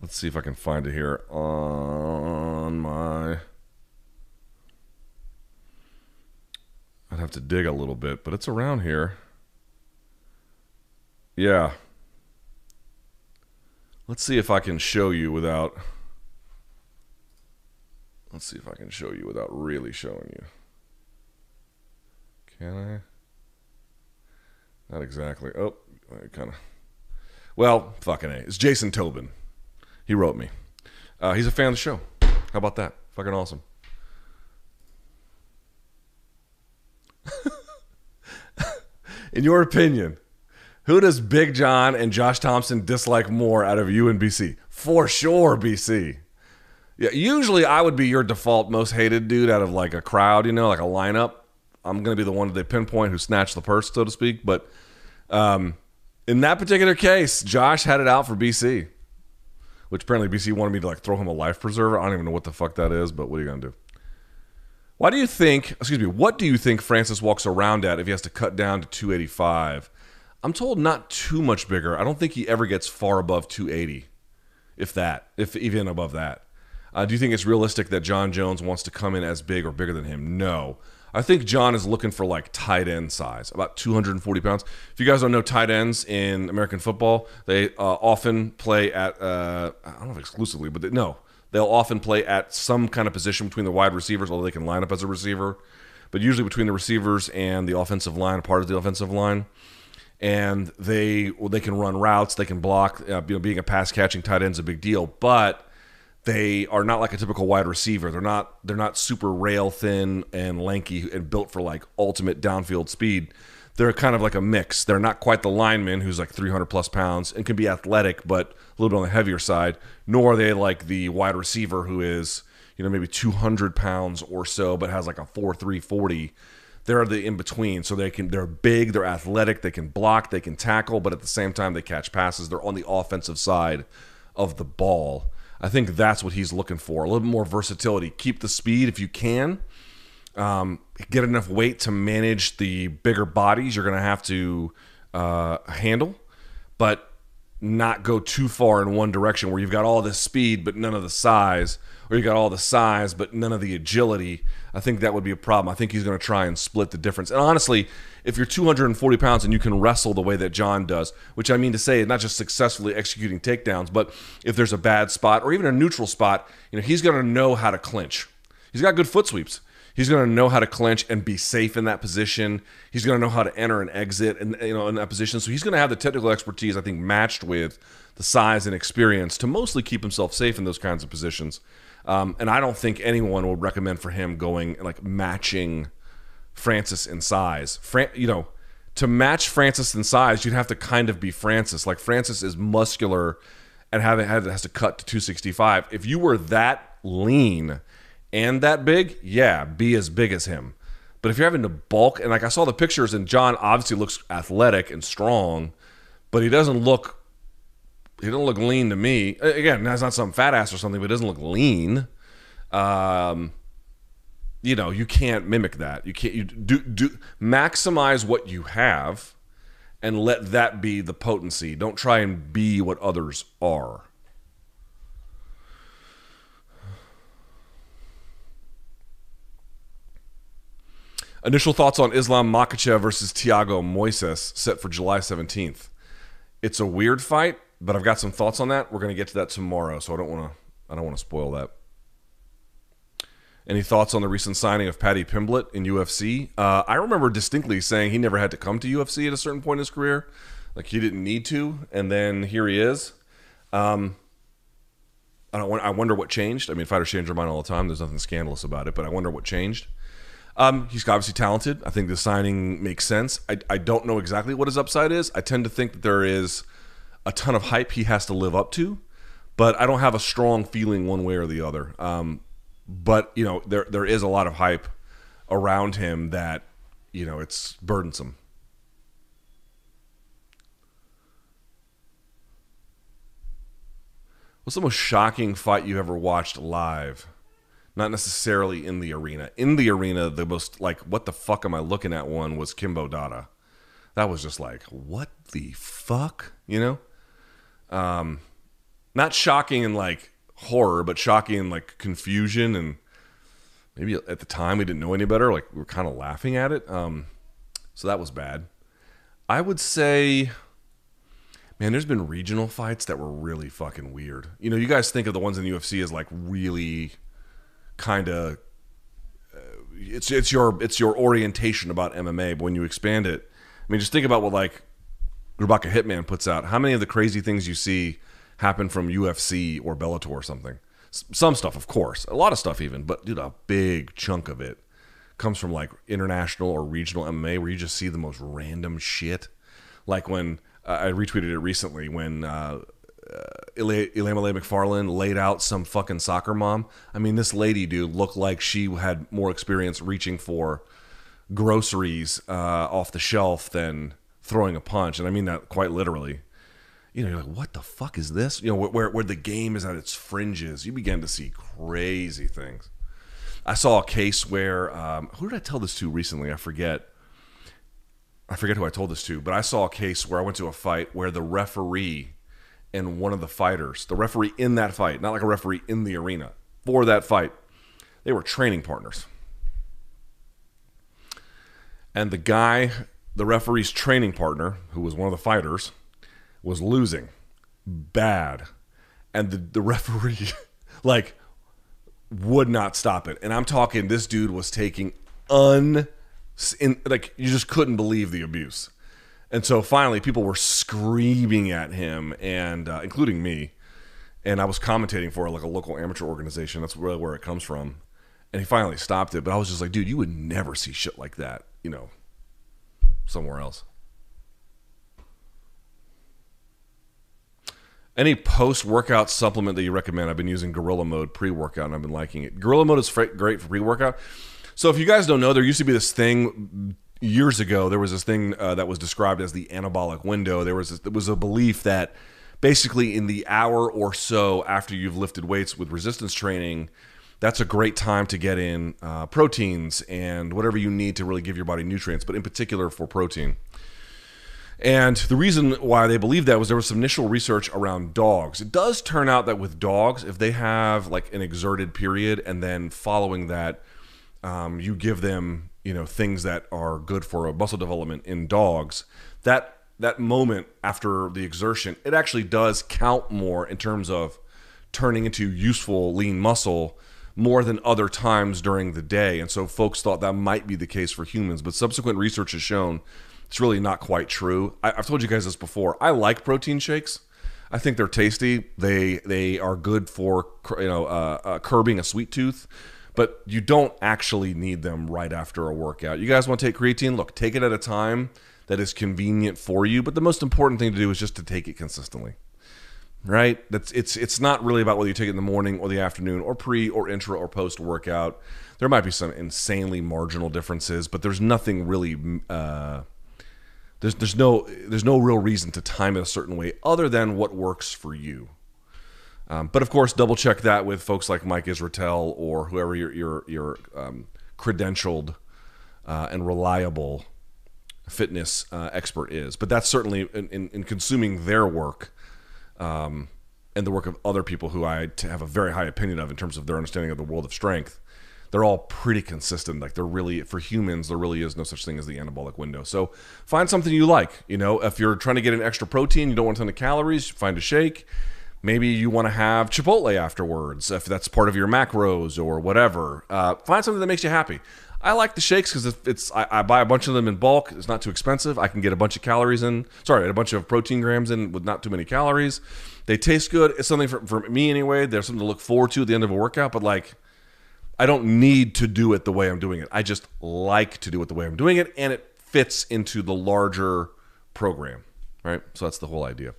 A: let's see if I can find it here on my. I'd have to dig a little bit, but it's around here. Yeah. Let's see if I can show you without. Let's see if I can show you without really showing you. Can I? Not exactly. Oh, kind of. Well, fucking A. It's Jason Tobin. He wrote me. Uh, he's a fan of the show. How about that? Fucking awesome. In your opinion, who does Big John and Josh Thomson dislike more out of you and BC? For sure, BC. Yeah, usually I would be your default most hated dude out of like a crowd, you know, like a lineup. I'm going to be the one that they pinpoint who snatched the purse, so to speak. But um, in that particular case, Josh had it out for BC, which apparently BC wanted me to like throw him a life preserver. I don't even know what the fuck that is, but what are you going to do? Why do you think, excuse me, what do you think Francis walks around at if he has to cut down to 285? I'm told not too much bigger. I don't think he ever gets far above 280, if that, if even above that. Uh, do you think it's realistic that Jon Jones wants to come in as big or bigger than him? No. I think Jon is looking for like tight end size, about 240 pounds. If you guys don't know tight ends in American football, they uh, often play at, uh, I don't know if exclusively, but they, no, They'll often play at some kind of position between the wide receivers, although they can line up as a receiver, but usually between the receivers and the offensive line, part of the offensive line. And they well, they can run routes, they can block. Uh, you know, being a pass catching tight end is a big deal, but they are not like a typical wide receiver. They're not they're not super rail thin and lanky and built for like ultimate downfield speed they're kind of like a mix. They're not quite the lineman who's like 300 plus pounds and can be athletic, but a little bit on the heavier side. Nor are they like the wide receiver who is, you know, maybe 200 pounds or so, but has like a 4 3 40. They're the in between, so they can they're big, they're athletic, they can block, they can tackle, but at the same time they catch passes. They're on the offensive side of the ball. I think that's what he's looking for. A little bit more versatility. Keep the speed if you can um, get enough weight to manage the bigger bodies you're going to have to uh, handle, but not go too far in one direction where you've got all this speed but none of the size, or you got all the size but none of the agility. I think that would be a problem. I think he's going to try and split the difference. And honestly, if you're 240 pounds and you can wrestle the way that Jon does, which I mean to say, not just successfully executing takedowns, but if there's a bad spot or even a neutral spot, you know, he's going to know how to clinch. He's got good foot sweeps. He's going to know how to clinch and be safe in that position. He's going to know how to enter and exit, and you know, in that position. So he's going to have the technical expertise, I think, matched with the size and experience to mostly keep himself safe in those kinds of positions. Um, and I don't think anyone would recommend for him going like matching Francis in size. Fran- you know, to match Francis in size, you'd have to kind of be Francis. Like Francis is muscular and having has to cut to 265. If you were that lean and that big, yeah, be as big as him. But if you're having to bulk, and like I saw the pictures, and Jon obviously looks athletic and strong, but he doesn't look he doesn't look lean to me. Again, that's not some fat ass or something, but he doesn't look lean. Um, you know, you can't mimic that. You can't you do do maximize what you have and let that be the potency. Don't try and be what others are. Initial thoughts on Islam Makhachev versus Thiago Moises set for July 17th. It's a weird fight, but I've got some thoughts on that. We're going to get to that tomorrow, so I don't want to I don't want to spoil that. Any thoughts on the recent signing of Paddy Pimblett in UFC? Uh, I remember distinctly saying he never had to come to UFC at a certain point in his career, like he didn't need to, and then here he is. Um, I don't. I wonder what changed. I mean, fighters change their mind all the time. There's nothing scandalous about it, but I wonder what changed. Um, he's obviously talented. I think the signing makes sense. I, I don't know exactly what his upside is. I tend to think that there is a ton of hype he has to live up to, but I don't have a strong feeling one way or the other. Um, but you know, there there is a lot of hype around him that you know it's burdensome. What's the most shocking fight you ever watched live? Not necessarily in the arena. In the arena, the most like, what the fuck am I looking at? One was Kimbo Dada. That was just like, what the fuck, you know? Um, not shocking and like horror, but shocking and like confusion and maybe at the time we didn't know any better. Like we were kind of laughing at it. Um, so that was bad. I would say Man, there's been regional fights that were really fucking weird. You know, you guys think of the ones in the UFC as like really kind of uh, it's it's your it's your orientation about MMA, but when you expand it, I mean, just think about what like Rebecca Hitman puts out. How many of the crazy things you see happen from UFC or Bellator or something? S- some stuff, of course, a lot of stuff even, but dude, a big chunk of it comes from like international or regional MMA, where you just see the most random shit, like when uh, I retweeted it recently when uh, uh, Ilima Macfarlane laid out some fucking soccer mom. I mean, this lady, dude, looked like she had more experience reaching for groceries uh, off the shelf than throwing a punch, and I mean that quite literally. You know, you're like, what the fuck is this? You know, where where the game is at its fringes, you begin to see crazy things. I saw a case where um, who did I tell this to recently? I forget I forget who I told this to, but I saw a case where I went to a fight where the referee and one of the fighters, the referee in that fight, not like a referee in the arena, for that fight, they were training partners. And the guy, the referee's training partner, who was one of the fighters, was losing bad. And the, the referee, like, would not stop it. And I'm talking, this dude was taking un in, like you just couldn't believe the abuse. And so finally, people were screaming at him, and uh, including me. And I was commentating for like a local amateur organization. That's really where it comes from. And he finally stopped it. But I was just like, dude, you would never see shit like that, you know, somewhere else. Any post workout supplement that you recommend? I've been using Gorilla Mode pre workout and I've been liking it. Gorilla Mode is great for pre workout. So if you guys don't know, there used to be this thing years ago. There was this thing uh, that was described as the anabolic window. There was this, there was a belief that basically in the hour or so after you've lifted weights with resistance training, that's a great time to get in uh, proteins and whatever you need to really give your body nutrients, but in particular for protein. And the reason why they believed that was there was some initial research around dogs. It does turn out that with dogs, if they have like an exerted period and then following that, um, you give them you know things that are good for muscle development in dogs that that moment after the exertion it actually does count more in terms of turning into useful lean muscle more than other times during the day. And so folks thought that might be the case for humans but subsequent research has shown it's really not quite true. I, have told you guys this before. I like protein shakes. I think they're tasty. They they are good for you know uh, uh, curbing a sweet tooth but you don't actually need them right after a workout. You guys want to take creatine? Look, take it at a time that is convenient for you, but the most important thing to do is just to take it consistently. Right? That's it's it's not really about whether you take it in the morning or the afternoon or pre or intra or post workout. There might be some insanely marginal differences, but there's nothing really uh, there's there's no there's no real reason to time it a certain way other than what works for you. Um, but of course, double check that with folks like Mike Israetel or whoever your your, your um, credentialed uh, and reliable fitness uh, expert is. But that's certainly in, in, in consuming their work um, and the work of other people who I have a very high opinion of in terms of their understanding of the world of strength. they're all pretty consistent. Like they're really for humans, there really is no such thing as the anabolic window. So find something you like. You know, if you're trying to get an extra protein, you don't want a ton of calories, find a shake. Maybe you want to have Chipotle afterwards, if that's part of your macros or whatever. Uh, find something that makes you happy. I like the shakes because it's I, I, buy a bunch of them in bulk. It's not too expensive. I can get a bunch of calories in. Sorry, a bunch of protein grams in with not too many calories. They taste good. It's something for, for me anyway. There's something to look forward to at the end of a workout. But like, I don't need to do it the way I'm doing it. I just like to do it the way I'm doing it, and it fits into the larger program. Right. So that's the whole idea.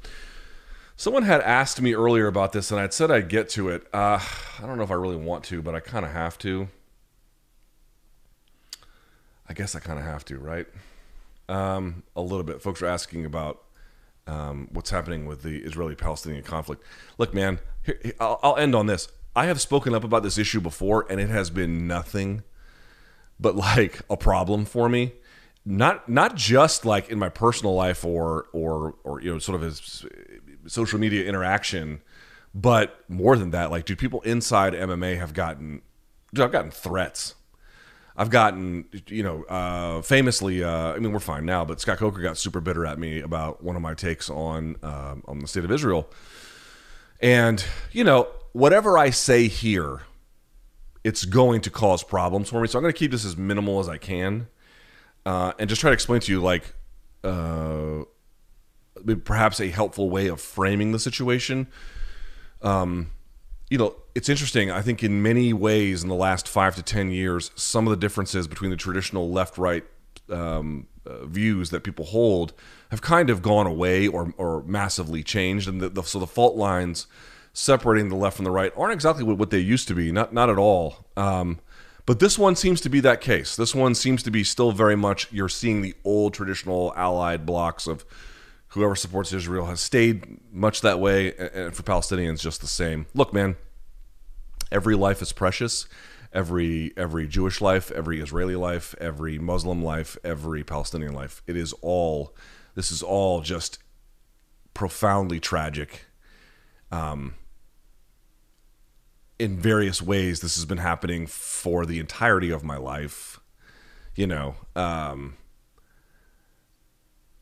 A: Someone had asked me earlier about this, and I'd said I'd get to it. Uh, I don't know if I really want to, but I kind of have to. I guess I kind of have to, right? Um, a little bit. Folks are asking about um, what's happening with the Israeli-Palestinian conflict. Look, man, here, I'll, I'll end on this. I have spoken up about this issue before, and it has been nothing but like a problem for me. Not not just like in my personal life or or or you know sort of as social media interaction, but more than that, like, dude, people inside MMA have gotten, dude, I've gotten threats. I've gotten, you know, uh, famously, uh, I mean, we're fine now, but Scott Coker got super bitter at me about one of my takes on uh, on the state of Israel. And, you know, whatever I say here, it's going to cause problems for me. So I'm going to keep this as minimal as I can uh, and just try to explain to you, like, uh, perhaps a helpful way of framing the situation. Um, you know, it's interesting. I think in many ways, in the last five to ten years, some of the differences between the traditional left-right um, uh, views that people hold have kind of gone away or, or massively changed, and the, the, so the fault lines separating the left from the right aren't exactly what, they used to be. Not not at all. Um, but this one seems to be that case. This one seems to be still very much you're seeing the old traditional allied blocks of whoever supports Israel has stayed much that way, and for Palestinians, just the same. Look, man, every life is precious. Every every Jewish life, every Israeli life, every Muslim life, every Palestinian life. It is all. This is all just profoundly tragic. Um, in various ways, this has been happening for the entirety of my life. You know, um,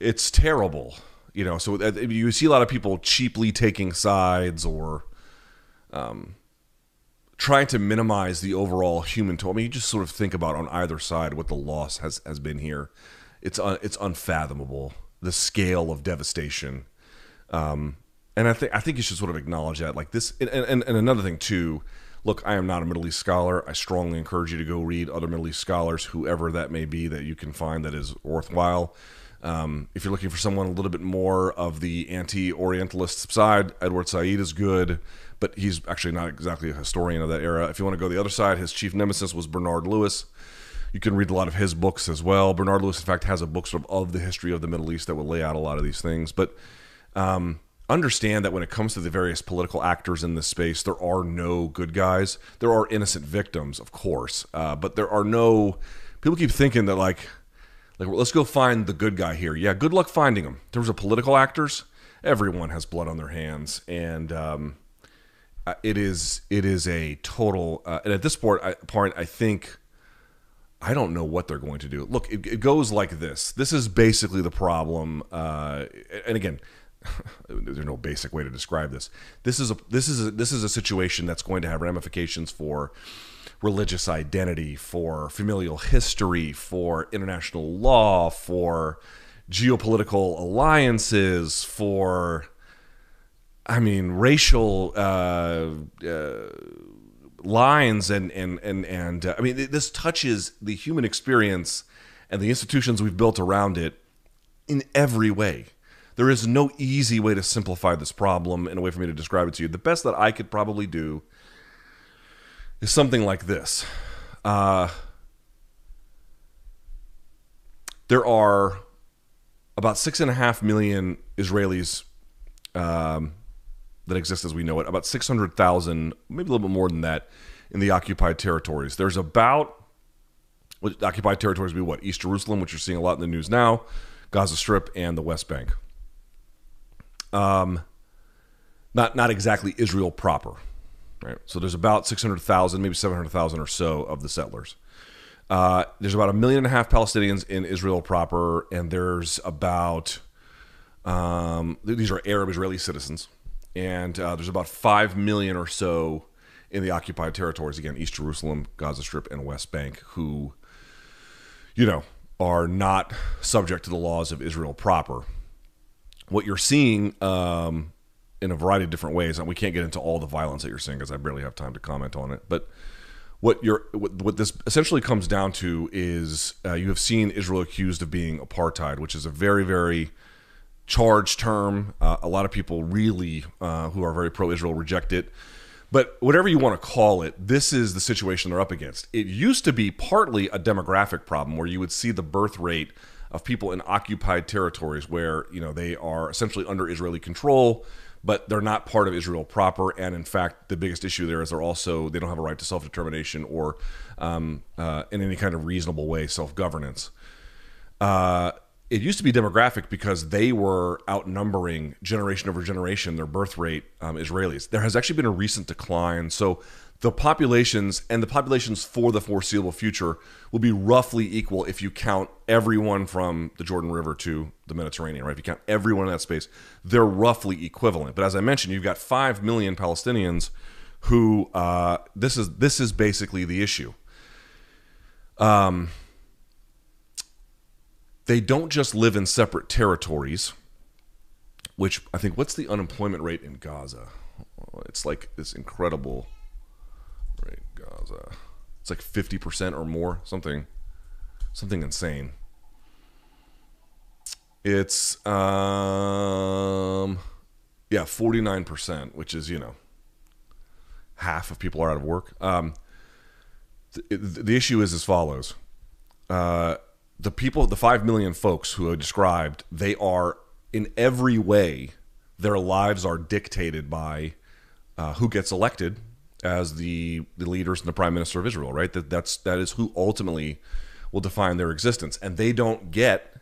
A: it's terrible you know so you see a lot of people cheaply taking sides or um, trying to minimize the overall human toll. I mean, you just sort of think about on either side what the loss has has been here. It's un, it's unfathomable the scale of devastation. Um, and I think I think you should sort of acknowledge that. Like this, and, and, and another thing too. Look, I am not a Middle East scholar. I strongly encourage you to go read other Middle East scholars, whoever that may be, that you can find that is worthwhile. Um, if you're looking for someone a little bit more of the anti-Orientalist side, Edward Said is good, but he's actually not exactly a historian of that era. If you want to go the other side, his chief nemesis was Bernard Lewis. You can read a lot of his books as well. Bernard Lewis, in fact, has a book sort of, of the history of the Middle East that will lay out a lot of these things. But um, understand that when it comes to the various political actors in this space, there are no good guys. There are innocent victims, of course, uh, but there are no. People keep thinking that like like, let's go find the good guy here. Yeah, good luck finding him. In terms of political actors, everyone has blood on their hands, and um, uh, it is it is a total. Uh, and at this point, I, point, I think I don't know what they're going to do. Look, it, it goes like this. This is basically the problem. Uh, and again, there's no basic way to describe this. This is a this is a, this is a situation that's going to have ramifications for religious identity, for familial history, for international law, for geopolitical alliances, for I mean racial uh, uh, lines and and and and uh, I mean this touches the human experience and the institutions we've built around it in every way. There is no easy way to simplify this problem in a way for me to describe it to you. The best that I could probably do is something like this. Uh, there are about six and a half million Israelis um, that exist as we know it. About six hundred thousand, maybe a little bit more than that, in the occupied territories. There's about occupied territories would be what East Jerusalem, which you're seeing a lot in the news now, Gaza Strip, and the West Bank. Um, not not exactly Israel proper. Right. So there's about 600,000, maybe 700,000 or so of the settlers. Uh, there's about a million and a half Palestinians in Israel proper, and there's about um, these are Arab Israeli citizens, and uh, there's about five million or so in the occupied territories again, East Jerusalem, Gaza Strip, and West Bank, who, you know, are not subject to the laws of Israel proper. What you're seeing um, in a variety of different ways, and we can't get into all the violence that you're seeing because I barely have time to comment on it, but what you're what, what this essentially comes down to is uh, you have seen Israel accused of being apartheid, which is a very very charged term. Uh, a lot of people really uh, who are very pro-Israel reject it. But whatever you want to call it, this is the situation they're up against. It used to be partly a demographic problem where you would see the birth rate of people in occupied territories where you know they are essentially under Israeli control but they're not part of Israel proper. And in fact, the biggest issue there is they're also they don't have a right to self determination or um, uh, in any kind of reasonable way self governance. Uh, it used to be demographic because they were outnumbering generation over generation their birth rate um, Israelis. There has actually been a recent decline. So the populations and the populations for the foreseeable future will be roughly equal if you count everyone from the Jordan River to the Mediterranean, right? If you count everyone in that space, they're roughly equivalent. But as I mentioned, you've got five million Palestinians who uh, this is this is basically the issue. Um, they don't just live in separate territories, which I think what's the unemployment rate in Gaza? It's like this incredible Gaza. It's like 50% or more, something something insane. It's um yeah, 49%, which is, you know, half of people are out of work. Um the, the issue is as follows. Uh the people, the 5 million folks who I described, they are in every way their lives are dictated by uh, who gets elected as the the leaders and the prime minister of Israel, right? That that's that is who ultimately will define their existence, and they don't get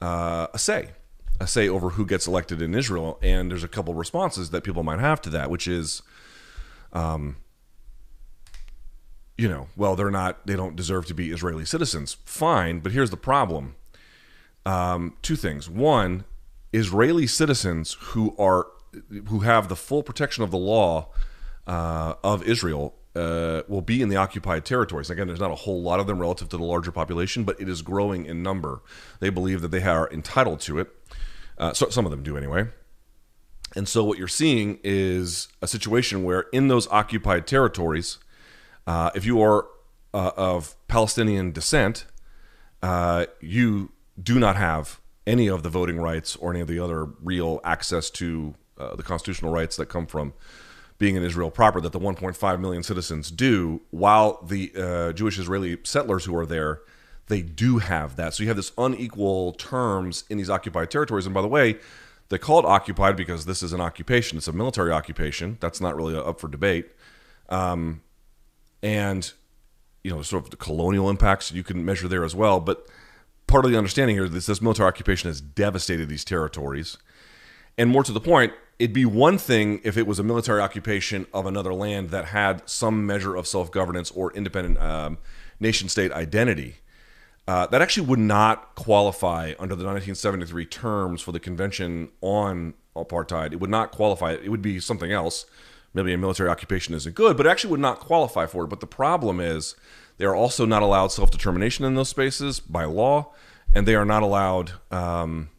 A: uh, a say, a say over who gets elected in Israel. And there's a couple responses that people might have to that, which is, um, you know, well, they're not, they don't deserve to be Israeli citizens. Fine, but here's the problem. Um, two things. One, Israeli citizens who are who have the full protection of the law uh, of Israel uh, will be in the occupied territories. Again, there's not a whole lot of them relative to the larger population, but it is growing in number. They believe that they are entitled to it. Uh, so some of them do anyway. And so what you're seeing is a situation where in those occupied territories, uh, if you are uh, of Palestinian descent, uh, you do not have any of the voting rights or any of the other real access to the constitutional rights that come from being in Israel proper that the 1.5 million citizens do, while the uh, Jewish Israeli settlers who are there, they do have that. So you have this unequal terms in these occupied territories. And by the way, they call it occupied because this is an occupation. It's a military occupation. That's not really up for debate. Um, and you know, sort of the colonial impacts you can measure there as well. But part of the understanding here is this military occupation has devastated these territories. And more to the point, it'd be one thing if it was a military occupation of another land that had some measure of self governance or independent um, nation state identity. Uh, that actually would not qualify under the 1973 terms for the Convention on Apartheid. It would not qualify. It would be something else. Maybe a military occupation isn't good, but it actually would not qualify for it. But the problem is they are also not allowed self determination in those spaces by law, and they are not allowed. Um,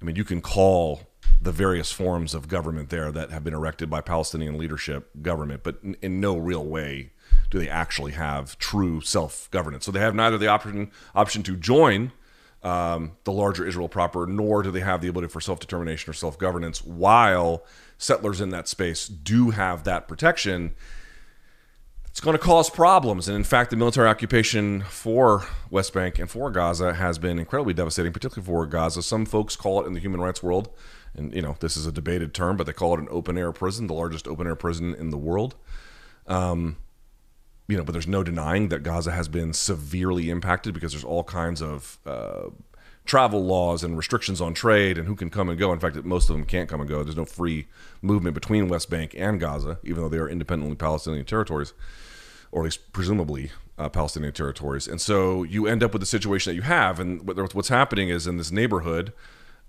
A: I mean, you can call the various forms of government there that have been erected by Palestinian leadership government, but in, in no real way do they actually have true self governance. So they have neither the option option to join um, the larger Israel proper, nor do they have the ability for self determination or self governance. While settlers in that space do have that protection, it's going to cause problems. And in fact, the military occupation for West Bank and for Gaza has been incredibly devastating, particularly for Gaza. Some folks call it in the human rights world and you know this is a debated term, but they call it an open air prison, the largest open air prison in the world. Um, you know, but there's no denying that Gaza has been severely impacted because there's all kinds of uh, travel laws and restrictions on trade and who can come and go. In fact, most of them can't come and go. There's no free movement between West Bank and Gaza, even though they are independently Palestinian territories, or at least presumably uh, Palestinian territories. And so you end up with the situation that you have. And what's happening is in this neighborhood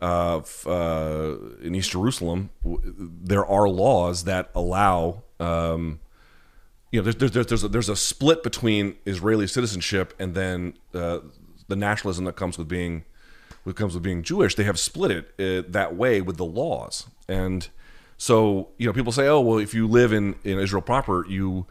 A: uh, uh, in East Jerusalem, there are laws that allow. Um, you know, there's there's there's a, there's a split between Israeli citizenship and then uh, the nationalism that comes with being what comes with being Jewish, they have split it uh, that way with the laws. And so, you know, people say, oh, well, if you live in, in Israel proper, you,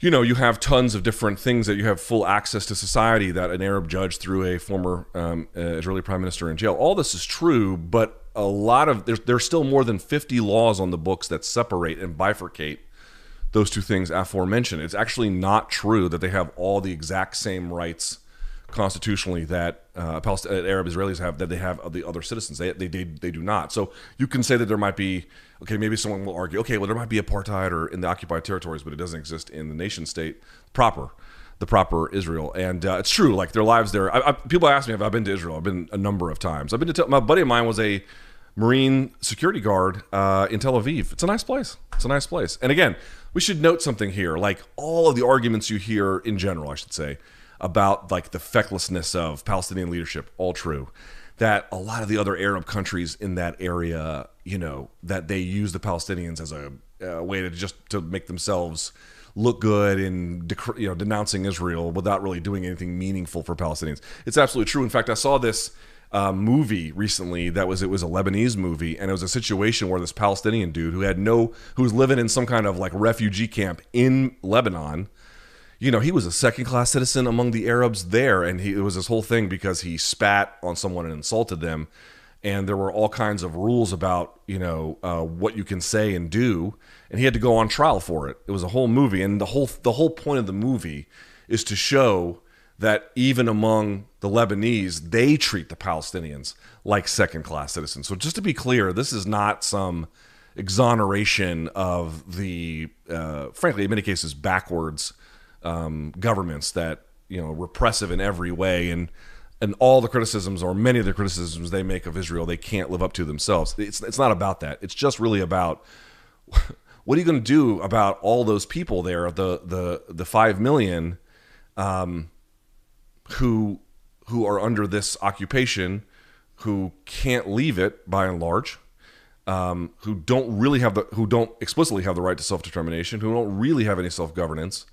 A: you know, you have tons of different things that you have full access to society that an Arab judge threw a former um, uh, Israeli prime minister in jail. All this is true, but a lot of there's, there's still more than 50 laws on the books that separate and bifurcate those two things aforementioned. It's actually not true that they have all the exact same rights constitutionally that uh, Palestinian Arab Israelis have that they have of the other citizens. They, they, they, they do not. So you can say that there might be, okay, maybe someone will argue, okay, well, there might be apartheid or in the occupied territories, but it doesn't exist in the nation state proper, the proper Israel. And uh, it's true, like their lives there. I, I, people ask me if I've been to Israel. I've been a number of times. I've been to, my buddy of mine was a Marine security guard uh, in Tel Aviv. It's a nice place. It's a nice place. And again, we should note something here. Like all of the arguments you hear in general, I should say, about like the fecklessness of Palestinian leadership, all true. That a lot of the other Arab countries in that area, you know, that they use the Palestinians as a, a way to just to make themselves look good in you know denouncing Israel without really doing anything meaningful for Palestinians. It's absolutely true. In fact, I saw this uh, movie recently that was it was a Lebanese movie, and it was a situation where this Palestinian dude who had no who was living in some kind of like refugee camp in Lebanon you know, he was a second class citizen among the Arabs there. And he, it was this whole thing because he spat on someone and insulted them. And there were all kinds of rules about, you know, uh, what you can say and do. And he had to go on trial for it. It was a whole movie. And the whole, the whole point of the movie is to show that even among the Lebanese, they treat the Palestinians like second class citizens. So just to be clear, this is not some exoneration of the, uh, frankly, in many cases, backwards um, governments that you know repressive in every way and and all the criticisms or many of the criticisms they make of Israel they can't live up to themselves. It's it's not about that. It's just really about what are you going to do about all those people there, the the the five million, um, who who are under this occupation, who can't leave it by and large, um, who don't really have the who don't explicitly have the right to self determination, who don't really have any self governance,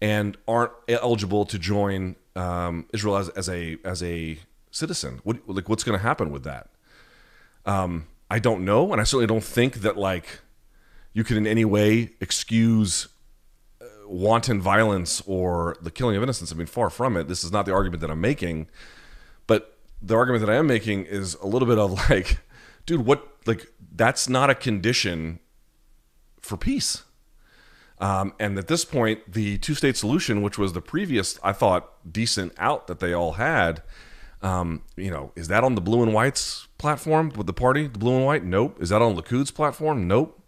A: and aren't eligible to join um, Israel as, as a as a citizen. What like what's going to happen with that? Um, I don't know, and I certainly don't think that like you can in any way excuse uh, wanton violence or the killing of innocents. I mean, far from it. This is not the argument that I'm making, but the argument that I am making is a little bit of like, dude, what like that's not a condition for peace. Um, and at this point, the two state solution, which was the previous, I thought, decent out that they all had, um, you know, is that on the blue and whites platform with the party, the blue and white? Nope. Is that on Likud's platform? Nope.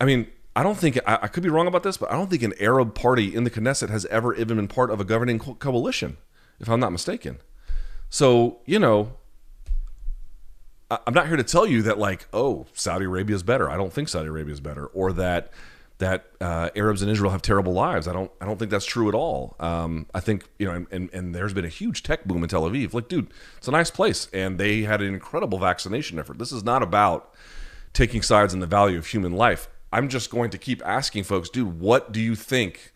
A: I mean, I don't think, I, I could be wrong about this, but I don't think an Arab party in the Knesset has ever even been part of a governing co- coalition, if I'm not mistaken. So, you know, I'm not here to tell you that, like, oh, Saudi Arabia is better. I don't think Saudi Arabia is better. Or that, that uh, Arabs in Israel have terrible lives. I don't I don't think that's true at all. Um, I think you know, and, and, and there's been a huge tech boom in Tel Aviv. Like, dude, it's a nice place, and they had an incredible vaccination effort. This is not about taking sides in the value of human life. I'm just going to keep asking folks, dude, what do you think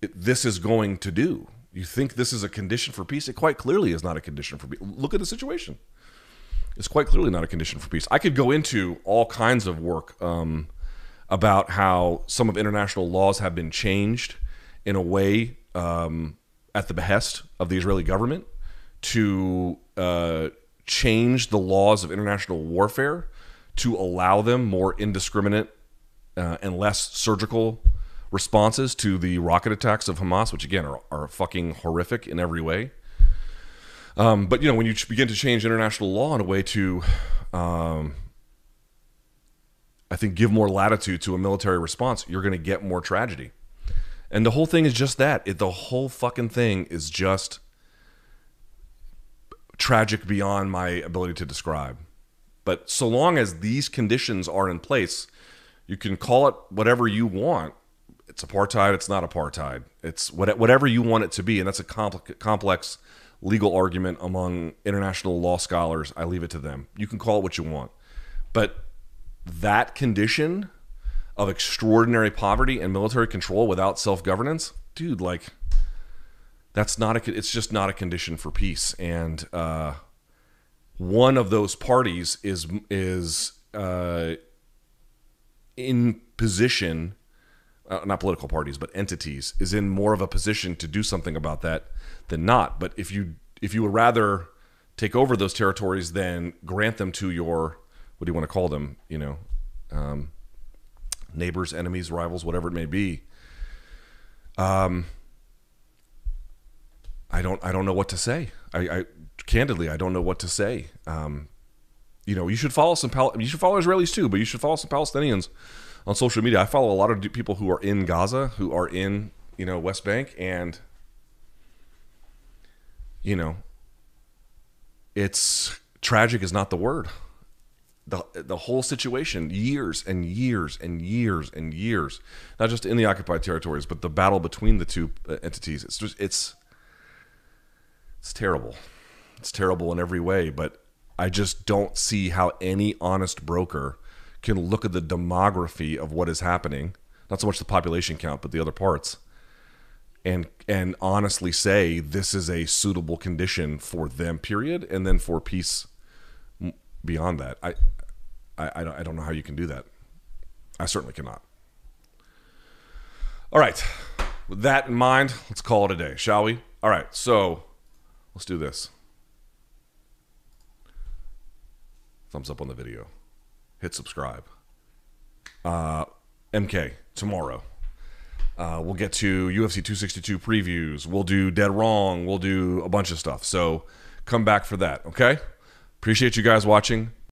A: this is going to do? You think this is a condition for peace? It quite clearly is not a condition for peace. Look at the situation. It's quite clearly not a condition for peace. I could go into all kinds of work. Um, about how some of international laws have been changed in a way um, at the behest of the Israeli government to uh, change the laws of international warfare to allow them more indiscriminate uh, and less surgical responses to the rocket attacks of Hamas, which again are, are fucking horrific in every way. Um, but you know, when you begin to change international law in a way to um, I think, give more latitude to a military response, you're going to get more tragedy. And the whole thing is just that. It, the whole fucking thing is just tragic beyond my ability to describe. But so long as these conditions are in place, you can call it whatever you want. It's apartheid. It's not apartheid. It's whatever you want it to be, and that's a complex legal argument among international law scholars. I leave it to them. You can call it what you want, but that condition of extraordinary poverty and military control without self governance, dude, like that's not a. It's just not a condition for peace. And uh, one of those parties is is uh, in position. Uh, not political parties, but entities, is in more of a position to do something about that than not. But if you if you would rather take over those territories than grant them to your what do you want to call them? You know, um, neighbors, enemies, rivals, whatever it may be. Um, I don't I don't know what to say. I, I candidly I don't know what to say. Um, you know, you should follow some Pal- you should follow Israelis too, but you should follow some Palestinians on social media. I follow a lot of people who are in Gaza, who are in you know West Bank, and you know, it's tragic is not the word the the whole situation years and years and years and years not just in the occupied territories but the battle between the two uh, entities. It's just it's it's terrible. It's terrible in every way but i just don't see how any honest broker can look at the demography of what is happening not so much the population count but the other parts and and honestly say this is a suitable condition for them period and then for peace beyond that i I, I, don't, know how you can do that. I certainly cannot. All right. With that in mind, let's call it a day, shall we? All right. So let's do this. Thumbs up on the video. Hit subscribe. Uh, MK, tomorrow. Uh, we'll get to UFC 262 previews. We'll do Dead Wrong. We'll do a bunch of stuff. So come back for that, okay? Appreciate you guys watching.